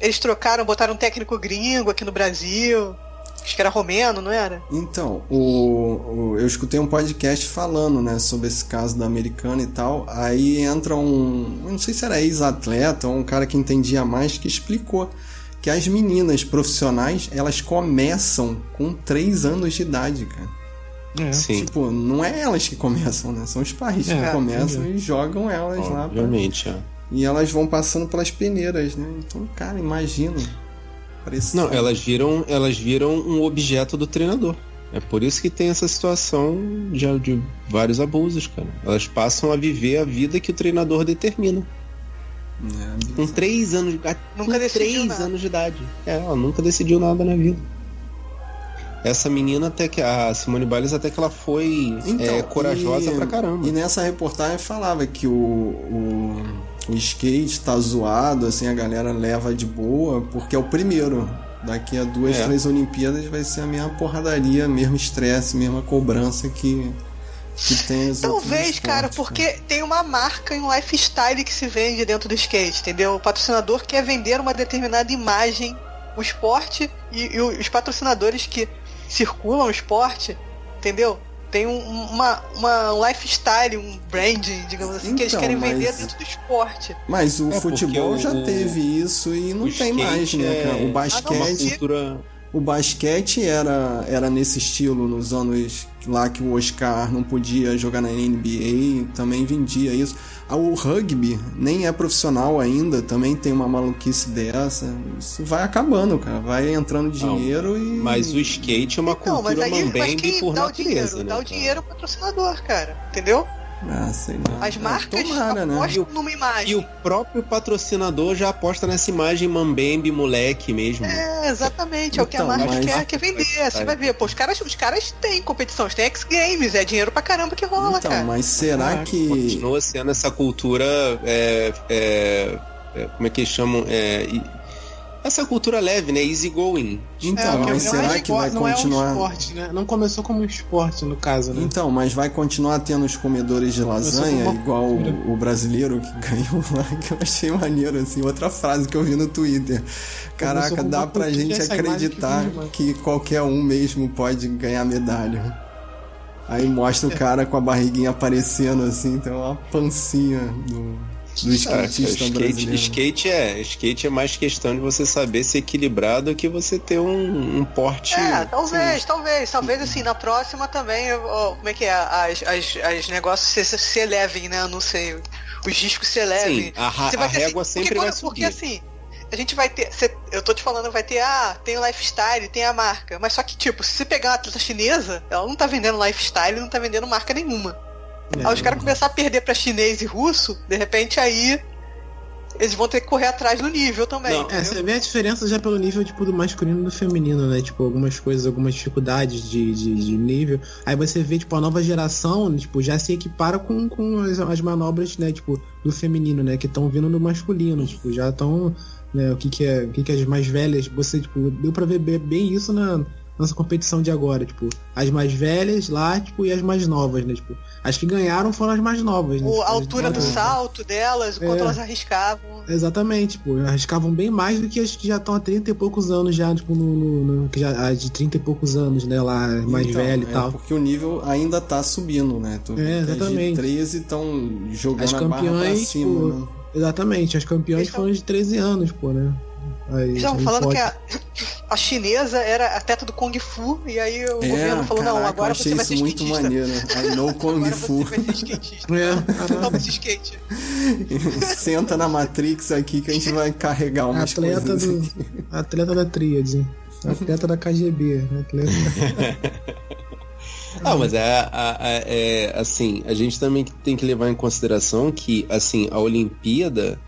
Eles trocaram, botaram um técnico gringo aqui no Brasil. Acho que era romeno, não era? Então, o, o- eu escutei um podcast falando, né, sobre esse caso da americana e tal. Aí entra um, eu não sei se era ex-atleta ou um cara que entendia mais que explicou que as meninas profissionais elas começam com 3 anos de idade, cara. É. Sim. Tipo, não é elas que começam, né? São os pais É, que começam entendi. e jogam elas lá. pra- Obviamente, é. E elas vão passando pelas peneiras, né? Então, cara, imagina. Parece Não, elas viram, elas viram um objeto do treinador. É por isso que tem essa situação de, de vários abusos, cara. Elas passam a viver a vida que o treinador determina. É, Com três anos, de- Nunca com três nada. anos de idade. É, ela nunca decidiu nada na vida. Essa menina até que a Simone Biles até que ela foi Então, é, corajosa e- pra caramba. E nessa reportagem falava que o, o, o skate tá zoado, assim, a galera leva de boa, porque é o primeiro. Daqui a duas, É. três Olimpíadas vai ser a mesma porradaria, mesmo estresse, mesma cobrança que, que tem os outros Talvez, cara, esportes, porque tem uma marca e um lifestyle que se vende dentro do skate, entendeu? O patrocinador quer vender uma determinada imagem, o esporte e, e os patrocinadores que circulam o esporte, entendeu? Tem um, uma, uma um lifestyle, um branding, digamos assim, que eles Então, querem mas- vender dentro do esporte. Mas o É, futebol já o- teve isso e não o tem mais, né, é- cara? O basquete. cultura. O basquete era, era nesse estilo nos anos lá que o Oscar não podia jogar na NBA, também vendia isso. Ah, O rugby nem é profissional ainda, também tem uma maluquice dessa. Isso vai acabando, cara. Vai entrando dinheiro e. Mas o skate é uma Não, mas cultura aí mas por dá o natureza, dinheiro? né? dá o dinheiro ao patrocinador, cara. Entendeu? Ah, sei lá. As Ah, marcas Tomara, né? apostam numa imagem. E o próprio patrocinador já aposta nessa imagem mambembe moleque mesmo. É, exatamente, é o que a Então, marca mas- quer, quer vender. Você vai ver, pô, os caras, os caras têm competição, eles têm X Games, é dinheiro pra caramba que rola, Então, cara. mas será Ah, que. Continua sendo essa cultura. é, é, é, como é que eles chamam? É, essa cultura leve, né? Easy going. Então, É, mas não será é que vai esporte- não continuar? É um esporte, né? Não começou como um esporte, no caso, né? Então, mas vai continuar tendo os comedores de lasanha, uma igual o, o brasileiro que ganhou lá, que eu achei maneiro, assim, outra frase que eu vi no Twitter. Caraca, dá pra gente acreditar que que qualquer um mesmo pode ganhar medalha. Aí mostra o cara com a barriguinha aparecendo, assim, tem uma pancinha do, do Ah, skatista skate, brasileiro. skate é skate é mais questão de você saber se equilibrar do que você ter um, um porte. É, talvez, talvez, talvez assim, na próxima também, como é que é, as, as, as negócios se, se elevem, né, não sei, os discos se elevem. Sim, a, Você a vai ter, assim, régua sempre porque, vai quando- porque subir. assim, a gente vai ter, cê- eu tô te falando, vai ter, ah, tem o lifestyle, tem a marca, mas só que tipo, se você pegar uma atleta chinesa, ela não tá vendendo lifestyle, não tá vendendo marca nenhuma. É. Aí os caras começar a perder pra chinês e russo, de repente aí eles vão ter que correr atrás do nível também. Não, É, você vê a diferença já pelo nível tipo, do masculino e do feminino, né? Tipo, algumas coisas, algumas dificuldades de, de, de nível. Aí você vê, tipo, a nova geração, tipo, já se equipara com, com as, as manobras, né, tipo, do feminino, né? Que estão vindo do masculino. Tipo, já estão. Né, o que, que é. O que, que as mais velhas. Você, tipo, deu pra ver bem- bem isso na nossa competição de agora, tipo, as mais velhas lá, tipo, e as mais novas, né? Tipo, as que ganharam foram as mais novas, né? O- Tipo, a as altura do novas. salto delas, o quanto É. elas arriscavam. Exatamente, tipo, arriscavam bem mais do que as que já estão há 30 e poucos anos já, tipo, no, no- no- que já, a de 30 e poucos anos, né, lá, mais Então, velho e é tal. Porque o nível ainda tá subindo, né? Tu É, que as exatamente. de 13 estão jogando As a barra pra cima, tipo, né? Exatamente, as campeãs Eles tão- foram de 13 anos, pô, né? Aí, estavam falando pode- que a, a chinesa era a teta do Kung Fu, e aí o É, governo falou, não, caraca, agora eu achei você vai ser isso muito skatista. maneiro. I know Kung Agora Fu. você vai ser skatista. É, Toma esse skate. Senta na Matrix aqui que a gente vai carregar umas atleta, do, atleta da tríade. Atleta da KGB. Atleta Ah, mas é, a- a- é, assim, a gente também tem que levar em consideração que assim a Olimpíada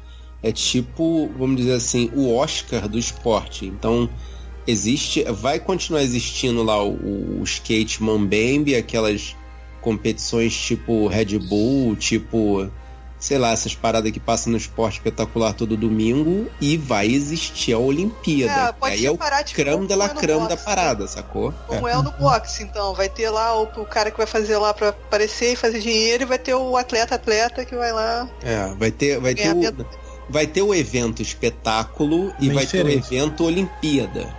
é tipo, vamos dizer assim, o Oscar do esporte. Então existe, vai continuar existindo lá o, o skate Mambembe, aquelas competições tipo Red Bull, tipo sei lá, essas paradas que passam no esporte espetacular todo domingo e vai existir a Olimpíada. É, pode Aí é o tipo, creme de la é creme da boxe, parada, sacou? Como é no boxe, então. Vai ter lá o, o cara que vai fazer lá pra aparecer e fazer dinheiro, e vai ter o atleta-atleta que vai lá. É, vai ter, vai ter, o, vai ter o evento espetáculo e Bem vai ter o diferente. evento Olimpíada.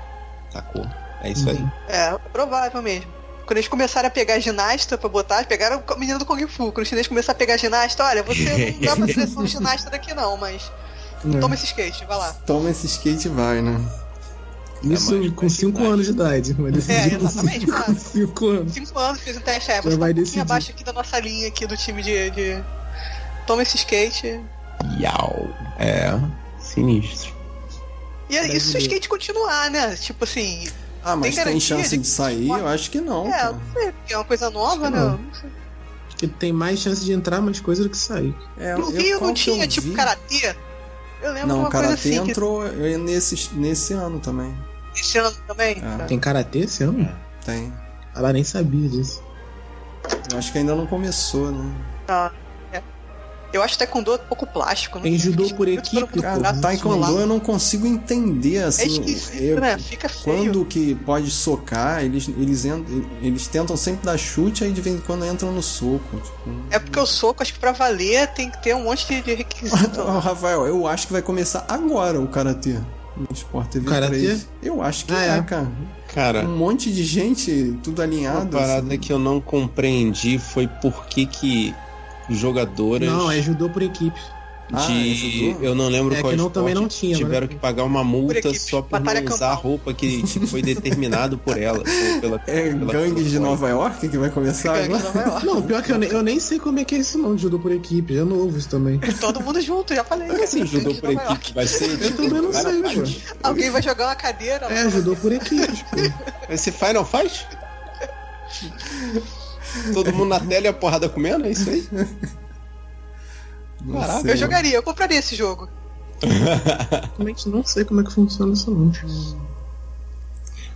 Sacou? É isso aí. É, provável mesmo. Quando eles começarem a pegar ginasta pra botar, pegaram o menino do Kung Fu. Quando os chineses começarem a pegar ginasta, olha, você não dá pra seleção de ginasta daqui não, mas É. toma esse skate, vai lá. Toma esse skate e vai, né? Isso É, mas com vai 5 demais. anos de idade. Vai decidir É, exatamente, com 5 anos. Cinco anos, fiz um teste, é, Já você tá vai um decidir. abaixo aqui da nossa linha aqui do time de... de... Toma esse skate. Yau. É. Sinistro. E é isso se o skate continuar, né? Tipo assim, Ah, mas Tem tem, chance de de sair? Eu acho que não. é, cara. não sei, porque é uma coisa nova, Acho né? que não. Não sei. Porque tem mais chance de entrar mais coisa do que sair. É, No eu- Rio não que tinha, tipo, vi? karatê. Eu lembro Não, uma o coisa Karatê assim, entrou eh, nesse, nesse ano também. que esse ano também. É. tá? Tem karatê esse ano? Tem. Ela nem sabia disso. Eu acho que ainda não começou, né? Tá. É. Eu acho que taekwondo é pouco plástico. Tem né? judô Fica por equipe, pelo Cara, Taekwondo eu não consigo entender, É assim. esquisito, eu- né? Fica feio. Quando que pode socar, eles, eles, eles tentam sempre dar chute, aí de vez em quando entram no soco. Tipo... É porque o soco, acho que pra valer tem que ter um monte de, requisito. Rafael, eu acho que vai começar agora o Karatê. No Sport TV Karatê? 3. Eu acho que Ah, é, é. cara. Cara, Um monte de gente, tudo uma alinhado. parada assim. que eu não compreendi foi por que que jogadoras Não, é judô por equipe. Ah, de. é judô? eu não lembro É qual que não- também não tinha, Tiveram né? que pagar uma multa equipe, só por batalha não usar a roupa que tipo, foi determinado por ela. pela, É pela- Gangues de Nova York que vai começar Gangue agora? Não, pior que eu nem, eu nem sei como é que é isso não, judô por equipe. É novo isso também. Todo mundo junto, já falei. Como assim, Gangue judô por York. equipe? Vai ser. Eu tipo, também não sei, pô. Alguém vai jogar uma cadeira. É, judô por equipes, pô. Vai ser Final Fight? Todo mundo na tela e a porrada comendo? É isso aí? Não Caraca, sei. Eu jogaria, eu compraria esse jogo. Realmente não sei como é que funciona isso não.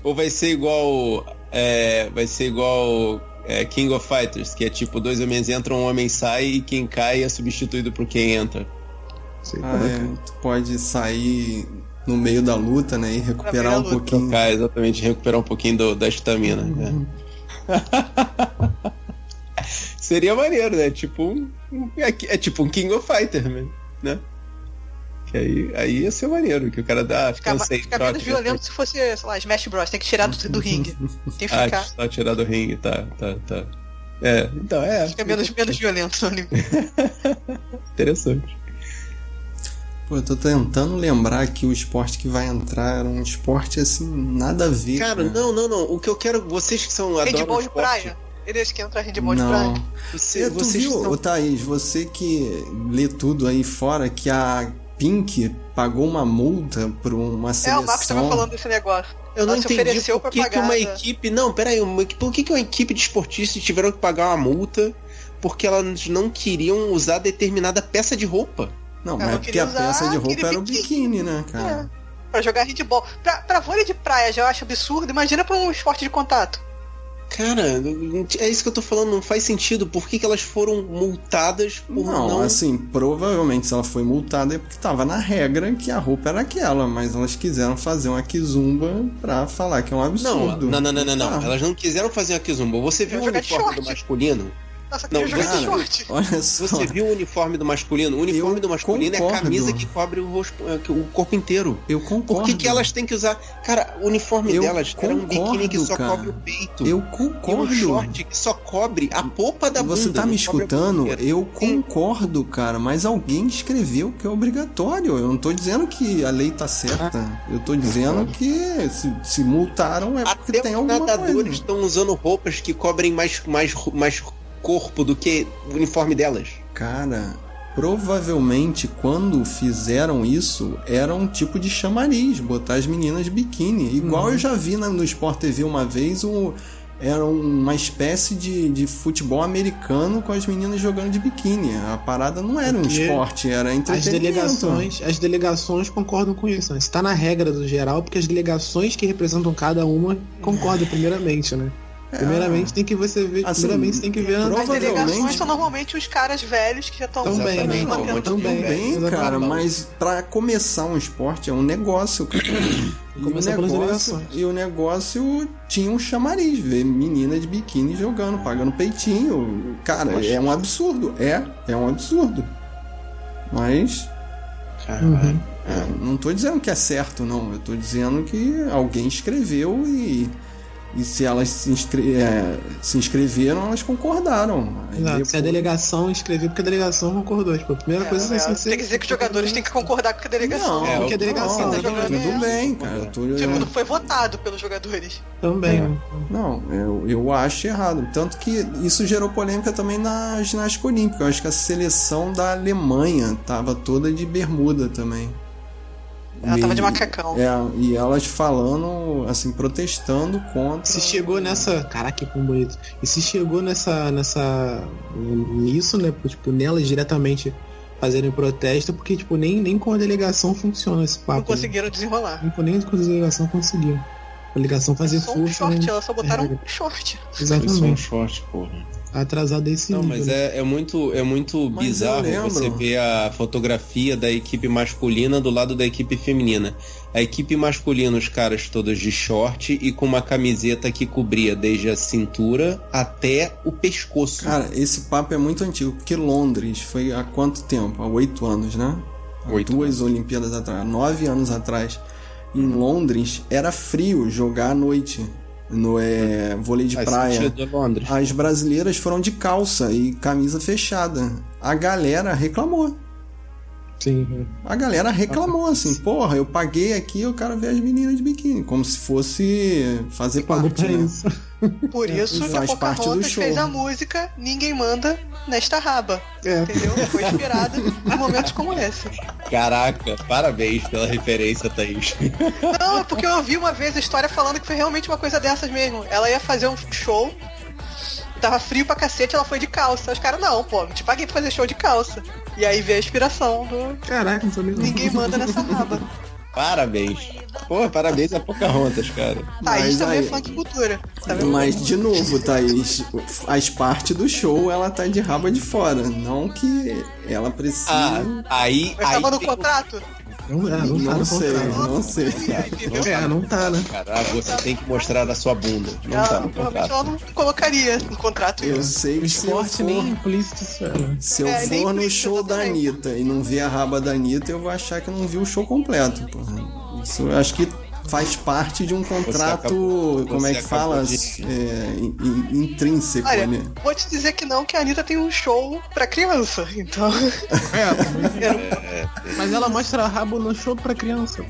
Ou vai ser igual. é, vai ser igual é, King of Fighters, que é tipo, dois homens entram, um homem sai e quem cai é substituído por quem entra. Sei Ah, como é é. que Tu pode sair no meio da luta, né? E recuperar um luta. pouquinho. Trocar, exatamente, recuperar um pouquinho do- da estamina. né? Seria maneiro, né? Tipo um, é, é tipo um King of Fighter, né? né? Que aí, aí ia ser maneiro, que o cara dá, Fica, fica troca, menos violento se fosse, sei lá, Smash Bros. Tem que tirar do, do ringue. Tem que Ah, ficar. só tirar do ringue, tá, tá, tá. É, então é. Fica menos, menos violento. Interessante. Pô, eu tô tentando lembrar que o esporte que vai entrar era um esporte assim, nada a ver. Cara, né? não, não, não. O que eu quero, vocês que são adoram Handball de esporte, praia. Eles que entram handball de Não. praia. Você, É, tu vocês viu, são ô Thaís, você que lê tudo aí fora, que a Pink pagou uma multa por uma É, seleção. o Marcos tava falando desse negócio. Eu não Ela entendi ofereceu por pra que, que uma equipe. Não, peraí, uma, por que, que uma equipe de esportistas tiveram que pagar uma multa porque elas não queriam usar determinada peça de roupa? Não, mas é porque a peça de roupa era o biquíni. né, cara? É, pra jogar handball. Pra, pra vôlei de praia já eu acho absurdo. Imagina pra um esporte de contato. Cara, é isso que eu tô falando, não faz sentido. Por que, que elas foram multadas por Não, não. assim, provavelmente se ela foi multada é porque tava na regra que a roupa era aquela, mas elas quiseram fazer uma kizumba pra falar que é um Não, absurdo. não, não, não, não, não. Ah, Elas não quiseram fazer a Kizumba. Você viu o uniforme do masculino? Nossa, Não, de cara, short. Olha só. Você viu o uniforme do masculino? O uniforme Eu do masculino é a concordo. camisa que cobre o, rosto- é, o corpo inteiro. Eu concordo. Por que, que elas têm que usar. Cara, o uniforme Eu delas era um biquíni que concordo, só cara. cobre o peito. Eu E um concordo. short que só cobre a polpa da bunda. Você tá me escutando? Eu concordo, cara, mas alguém escreveu que é obrigatório. Eu não tô dizendo que a lei tá certa. Eu tô dizendo que se, se multaram é porque Até tem os alguma nadadores coisa. estão usando roupas que cobrem mais, mais, mais corpo do que o uniforme delas. Cara, provavelmente quando fizeram isso era um tipo de chamariz, botar as meninas de biquíni. Igual Uhum. eu já vi no Sport TV uma vez um. Era uma espécie de, de futebol americano com as meninas jogando de biquíni. A parada não era um Porque esporte, era As entretenimento. delegações, as delegações concordam com isso, né? Está na regra do geral, porque as delegações que representam cada uma concordam primeiramente, né? Primeiramente tem que você ver, Assim, primeiramente tem que ver As provavelmente- delegações são normalmente os caras velhos que já estão Também, né? Não, também. bem. Cara, mas pra começar um esporte é um negócio, cara. E o, Começar negócio, e o negócio tinha um chamariz, ver menina de biquíni jogando, pagando peitinho. Cara, Poxa. é um absurdo. É, é um absurdo. Mas Uhum. é, não tô dizendo que é certo, não. Eu tô dizendo que alguém escreveu e. E se elas se, inscre- é, se inscreveram, elas concordaram. Exato. Se a depois- delegação escreveu, porque a delegação concordou. Tipo, a primeira É, coisa é, assim, tem que dizer que os jogadores têm que concordar com a delegação. Não, É, porque a delegação não, tá jogando tudo bem, cara. Tô, Tipo, não foi votado pelos jogadores. também. né? Não, eu, eu acho errado. Tanto que isso gerou polêmica também na ginástica olímpica. Eu acho que a seleção da Alemanha tava toda de bermuda também. Ela tava de E- macacão. É, e elas falando, assim, protestando contra. Se chegou nessa. Caraca, que pão bonito. E se chegou nessa. nessa. nisso, né? Tipo, nelas diretamente fazerem protesto, porque, tipo, nem, nem com a delegação funciona esse papo. Não né? conseguiram desenrolar. Nem com- Nem com a delegação conseguiu. A delegação fazer Só um força. short, né? elas só botaram regra. um short. Isso é um Exatamente. short, porra. Atrasado esse Não, nível. mas né? é, é muito, é muito Mas bizarro você ver a fotografia da equipe masculina do lado da equipe feminina. A equipe masculina, os caras todos de short e com uma camiseta que cobria desde a cintura até o pescoço. Cara, esse papo é muito antigo, porque Londres foi há quanto tempo? Há oito anos, né? Há Oito duas Olimpíadas atrás, nove anos atrás. Em Londres era frio jogar à noite no é, vôlei de praia. sentido, é. As brasileiras foram de calça e camisa fechada. A galera reclamou. Sim. A galera reclamou assim, porra, eu paguei aqui, eu quero ver as meninas de biquíni, como se fosse fazer parte, né? isso. Por isso que a Faz parte do show. fez a música Ninguém Manda Nesta Raba. É. Entendeu? Foi inspirada em momentos como esse. Caraca, parabéns pela referência, Thaís. Não, é porque eu ouvi uma vez a história falando que foi realmente uma coisa dessas mesmo. Ela ia fazer um show, tava frio pra cacete, ela foi de calça. Os caras, não, pô, te paguei pra fazer show de calça. E aí veio a inspiração do Caraca, não sabia. Ninguém Manda Nessa Raba. Parabéns. Pô, parabéns a Pocahontas, cara. Thaís Mas também aí- é de cultura. Tá vendo? Mas, de novo, Thaís, as partes do show ela tá de raba de fora. Não que ela precise. Ah, aí. Mas aí tava no tem contrato? Não, é, não, tá Não no sei, contrato. não sei. É, não tá, né? Caraca, você tem que mostrar a sua bunda. Não Ela, tá no provavelmente contrato. ela não colocaria no contrato Eu isso. sei O que se eu esporte for, nem implícito isso é, né? se eu É, for no implícito, show da. Anitta e não ver a raba da Anitta, eu vou achar que não vi o show completo, porra. Isso eu acho que faz parte de um contrato, acabou- como é que fala? de- É, in- in- intrínseco, Olha, né? vou te dizer que não, que a Anitta tem um show pra criança. Então, É, mas ela mostra rabo no show pra criança.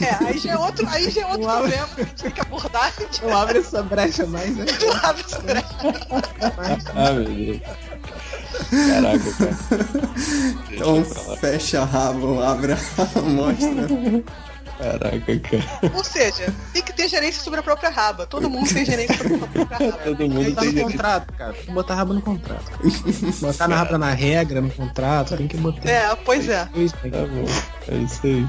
é, aí já é outro, aí já é outro Uau. problema que a gente tem que abordar. Não abre essa brecha mais, né? Não abre essa brecha. Ah, meu Deus. Caraca, cara. Então fecha a rabo, abre a mostra. Caraca, cara. Ou seja, tem que ter gerência sobre a própria raba. Todo mundo tem gerência sobre a própria raba. Todo mundo Tá tem no contrato, cara. Tem que botar rabo no contrato. Botar na raba na regra, no contrato, tem que botar. É, pois é. Isso, né? Tá bom, é isso aí.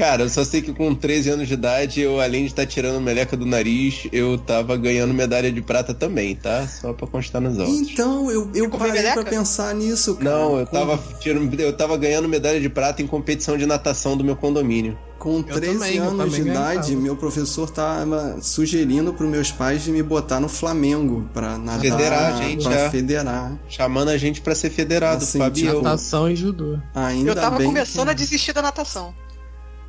Cara, eu só sei que com 13 anos de idade, eu, além de estar tirando meleca do nariz, eu tava ganhando medalha de prata também, tá? Só pra constar nos autos. Então, eu, eu parei pra meleca? pensar nisso, cara. Não, eu tava, tirando, eu tava ganhando medalha de prata em competição de natação do meu condomínio. Com 13 também, anos de idade, meu professor tava sugerindo pros meus pais de me botar no Flamengo pra nadar, Federar a gente, pra é. federar. Chamando a gente pra ser federado, Assim, Fábio. e eu. Natação e judô. Ainda Eu tava bem começando que... a desistir da natação.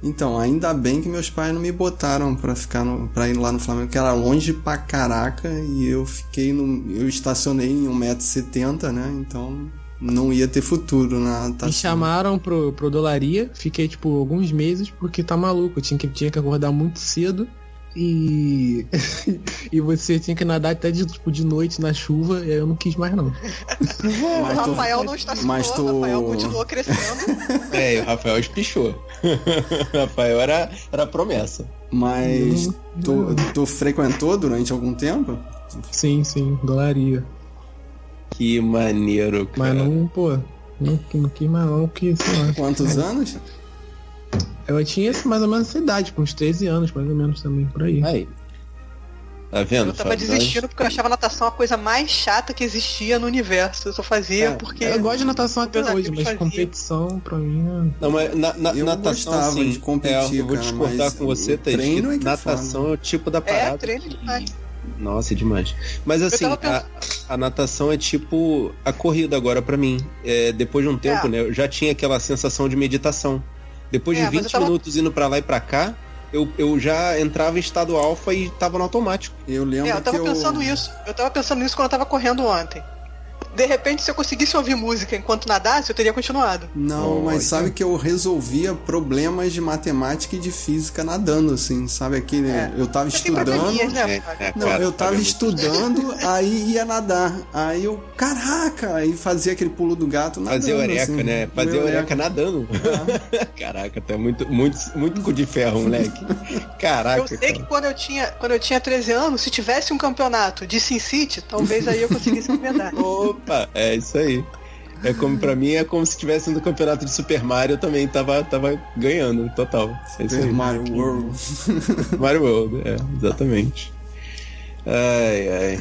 Então, ainda bem que meus pais não me botaram pra ficar no, pra ir lá no Flamengo, que era longe pra caraca, e eu fiquei no. Eu estacionei em 1,70m, né? Então não ia ter futuro na Me natação. chamaram pro, pro Dolaria, fiquei tipo alguns meses porque tá maluco, eu tinha que, tinha que acordar muito cedo e. e você tinha que nadar até de, tipo, de noite na chuva, e aí eu não quis mais não. o Mas tu- Rafael não estacionou, mas tu- o Rafael continuou crescendo. É, e o Rafael espichou. o Rafael era, era promessa. Mas tu, tu frequentou durante algum tempo? Sim, sim, Dolaria. Que maneiro, cara. Mas não, pô, não, não quis mais não, lá. Quantos anos? Eu tinha mais ou menos essa idade, tipo, uns 13 anos, mais ou menos também, por aí. Aí. Tá vendo? Eu tava desistindo porque eu achava a natação a coisa mais chata que existia no universo. Eu só fazia É, porque. Eu gosto de natação até hoje, mas faziam. competição, pra mim, é- Não, mas na, na, Eu natação, assim, de competir, é, eu vou discordar com você, treino que é que natação é o tipo da É, parada. treino que- demais. Nossa, é demais. Mas assim, tava a, a natação é tipo a corrida agora pra mim. É, depois de um tempo, É. né, eu já tinha aquela sensação de meditação. Depois É, de mas eu 20 tava- minutos indo pra lá e pra cá, eu, eu já entrava em estado alfa e tava no automático. Eu lembro É, eu tava que pensando eu... isso. Eu tava pensando nisso quando eu tava correndo ontem. De repente, se eu conseguisse ouvir música enquanto nadasse, eu teria continuado. Não, mas sabe que eu resolvia problemas de matemática e de física nadando, assim, sabe aquele... É. Eu tava Você tem estudando... né? É, é, Não, eu tava estudando, aí ia nadar. Aí eu, caraca, aí fazia aquele pulo do gato nadando. Fazer eureka, assim, né? Fazer eureka nadando. É. Caraca, tá muito, muito, muito cu de ferro, moleque. Caraca, Eu sei cara. que quando eu, tinha, quando eu tinha 13 anos, se tivesse um campeonato de Sin City, talvez aí eu conseguisse me medalha. Opa, é isso aí. É como pra mim é como se tivesse no campeonato de Super Mario, eu também tava, tava ganhando, total. É isso Super aí. Mario World. Mario World, é, exatamente. Ai, ai.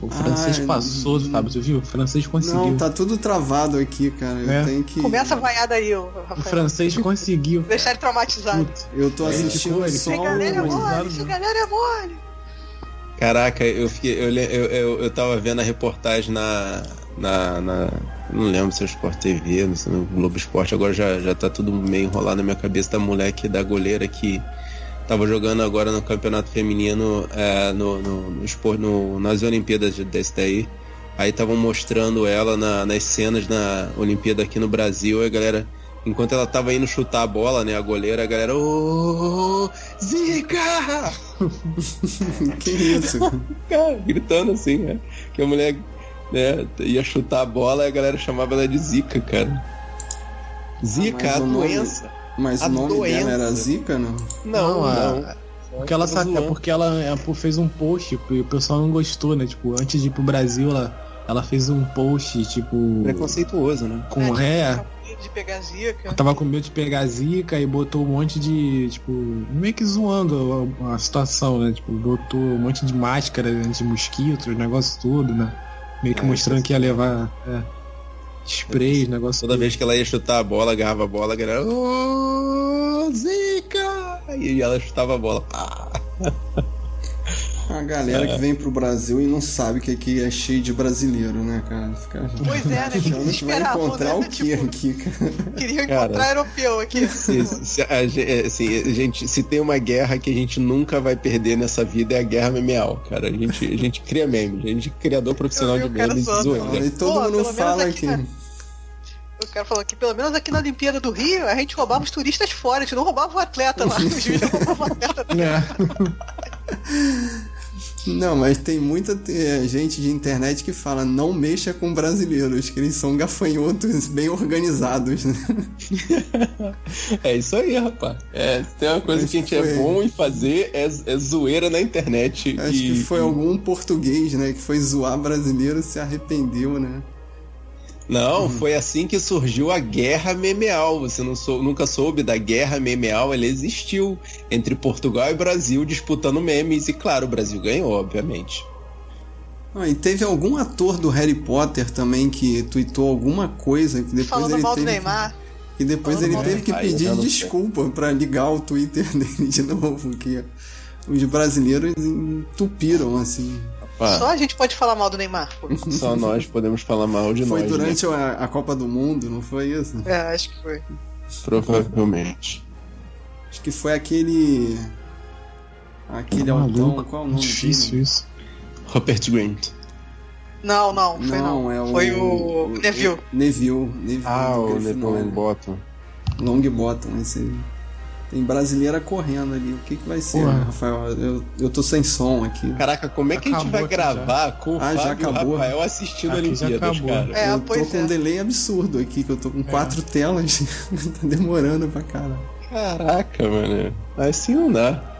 O francês Ai, passou, Fábio, você viu? O francês conseguiu. Não, tá tudo travado aqui, cara. Eu É. tenho que. Começa a vaiada aí, O Rafael. francês conseguiu. Deixar ele traumatizado. Puta. Eu tô Ele assistindo ficou- ele só. Galera é Não, mole, não. galera é mole. Caraca, eu fiquei. Eu, eu, eu, eu tava vendo a reportagem na. na, na- não lembro se é Sport TV, não sei, no Globo Esporte, agora já, já tá tudo meio enrolado na minha cabeça da moleque da goleira que tava jogando agora no campeonato feminino é, no, no, no, no- nas Olimpíadas de- desse daí. Aí estavam mostrando ela na- nas cenas na Olimpíada aqui no Brasil, aí a galera. Enquanto ela tava indo chutar a bola, né? A goleira, a galera. Ô! Zica! que isso? cara, gritando assim, né? Que a mulher né, ia chutar a bola e a galera chamava ela de Zica, cara. Zica, mas a nome- doença. Mas A o nome doença. dela era Zica, não? Não, Não, a- não. Porque ela é porque ela, fez um post e o pessoal não gostou, né? Tipo, antes de ir pro Brasil, ela, ela fez um post, tipo. Preconceituoso, né? Com ré. De pegar zica. Tava com medo de pegar zica e botou um monte de, tipo, meio que zoando a, a situação, né? Tipo, botou um monte de máscara de mosquito, o negócio todo, né? Meio que É, mostrando que ia levar. É. spray, negócio. Toda vez que ela ia chutar a bola, agarrava a bola, a galera. Ô, Zica! E ela chutava a bola. Pá. A galera que vem pro Brasil e não sabe que aqui é cheio de brasileiro, né, cara? Fica Pois é, né? Que achando que vai encontrar né? o quê Tipo, aqui, cara? Queriam Cara. encontrar europeu aqui. Se, se- a ge- é, assim, a gente, se tem uma guerra que a gente nunca vai perder nessa vida é a guerra memeal, cara. A gente, a gente cria memes, a gente é criador profissional de cara zoando. E todo Pô, mundo fala aqui, que. né? O cara falou que pelo menos aqui na Olimpíada do Rio a gente roubava os turistas fora, a gente não roubava o atleta lá. Os juízes roubavam o atleta. É. Não, mas tem muita eh, gente de internet que fala não mexa com brasileiros, que eles são gafanhotos bem organizados, né? É isso aí, rapaz. É, tem uma coisa Acho que a gente é foi- bom em fazer é, é zoeira na internet. Acho e, que foi algum português, né, que foi zoar brasileiro e se arrependeu, né? Não, foi assim que surgiu a guerra memeal. Você não sou, nunca soube da guerra memeal? Ela existiu entre Portugal e Brasil disputando memes. E claro, o Brasil ganhou, obviamente. Ah, e teve algum ator do Harry Potter também que tweetou alguma coisa que depois Falando ele mal do teve Neymar. que depois Falando ele do teve que Neymar. pedir desculpa pra ligar o Twitter dele de novo, que os brasileiros entupiram assim. Pá, Só a gente pode falar mal do Neymar. pô. só nós podemos falar mal de Foi nós. né? durante a, a Copa do Mundo, não foi isso? É, acho que foi. Provavelmente. Acho que foi aquele aquele altão, qual é o nome Difícil dele? isso. Rupert Grint. Não, não, foi não. é o Foi o Neville. Neville, Neville Ah, o Grifinória. Nepal Bottom. Longbottom, esse aí. Tem brasileira correndo ali. O que, que vai ser, Porra. Rafael? Eu, eu tô sem som aqui. Caraca, como é que a gente Acabou vai gravar com o Ah, já Fábio acabou. Rafael assistindo a Aqui já Olimpíadas, acabou. cara? É, eu tô com é. um delay absurdo aqui, que eu tô com quatro telas. tá demorando pra caralho. Caraca, mano. Assim não dá.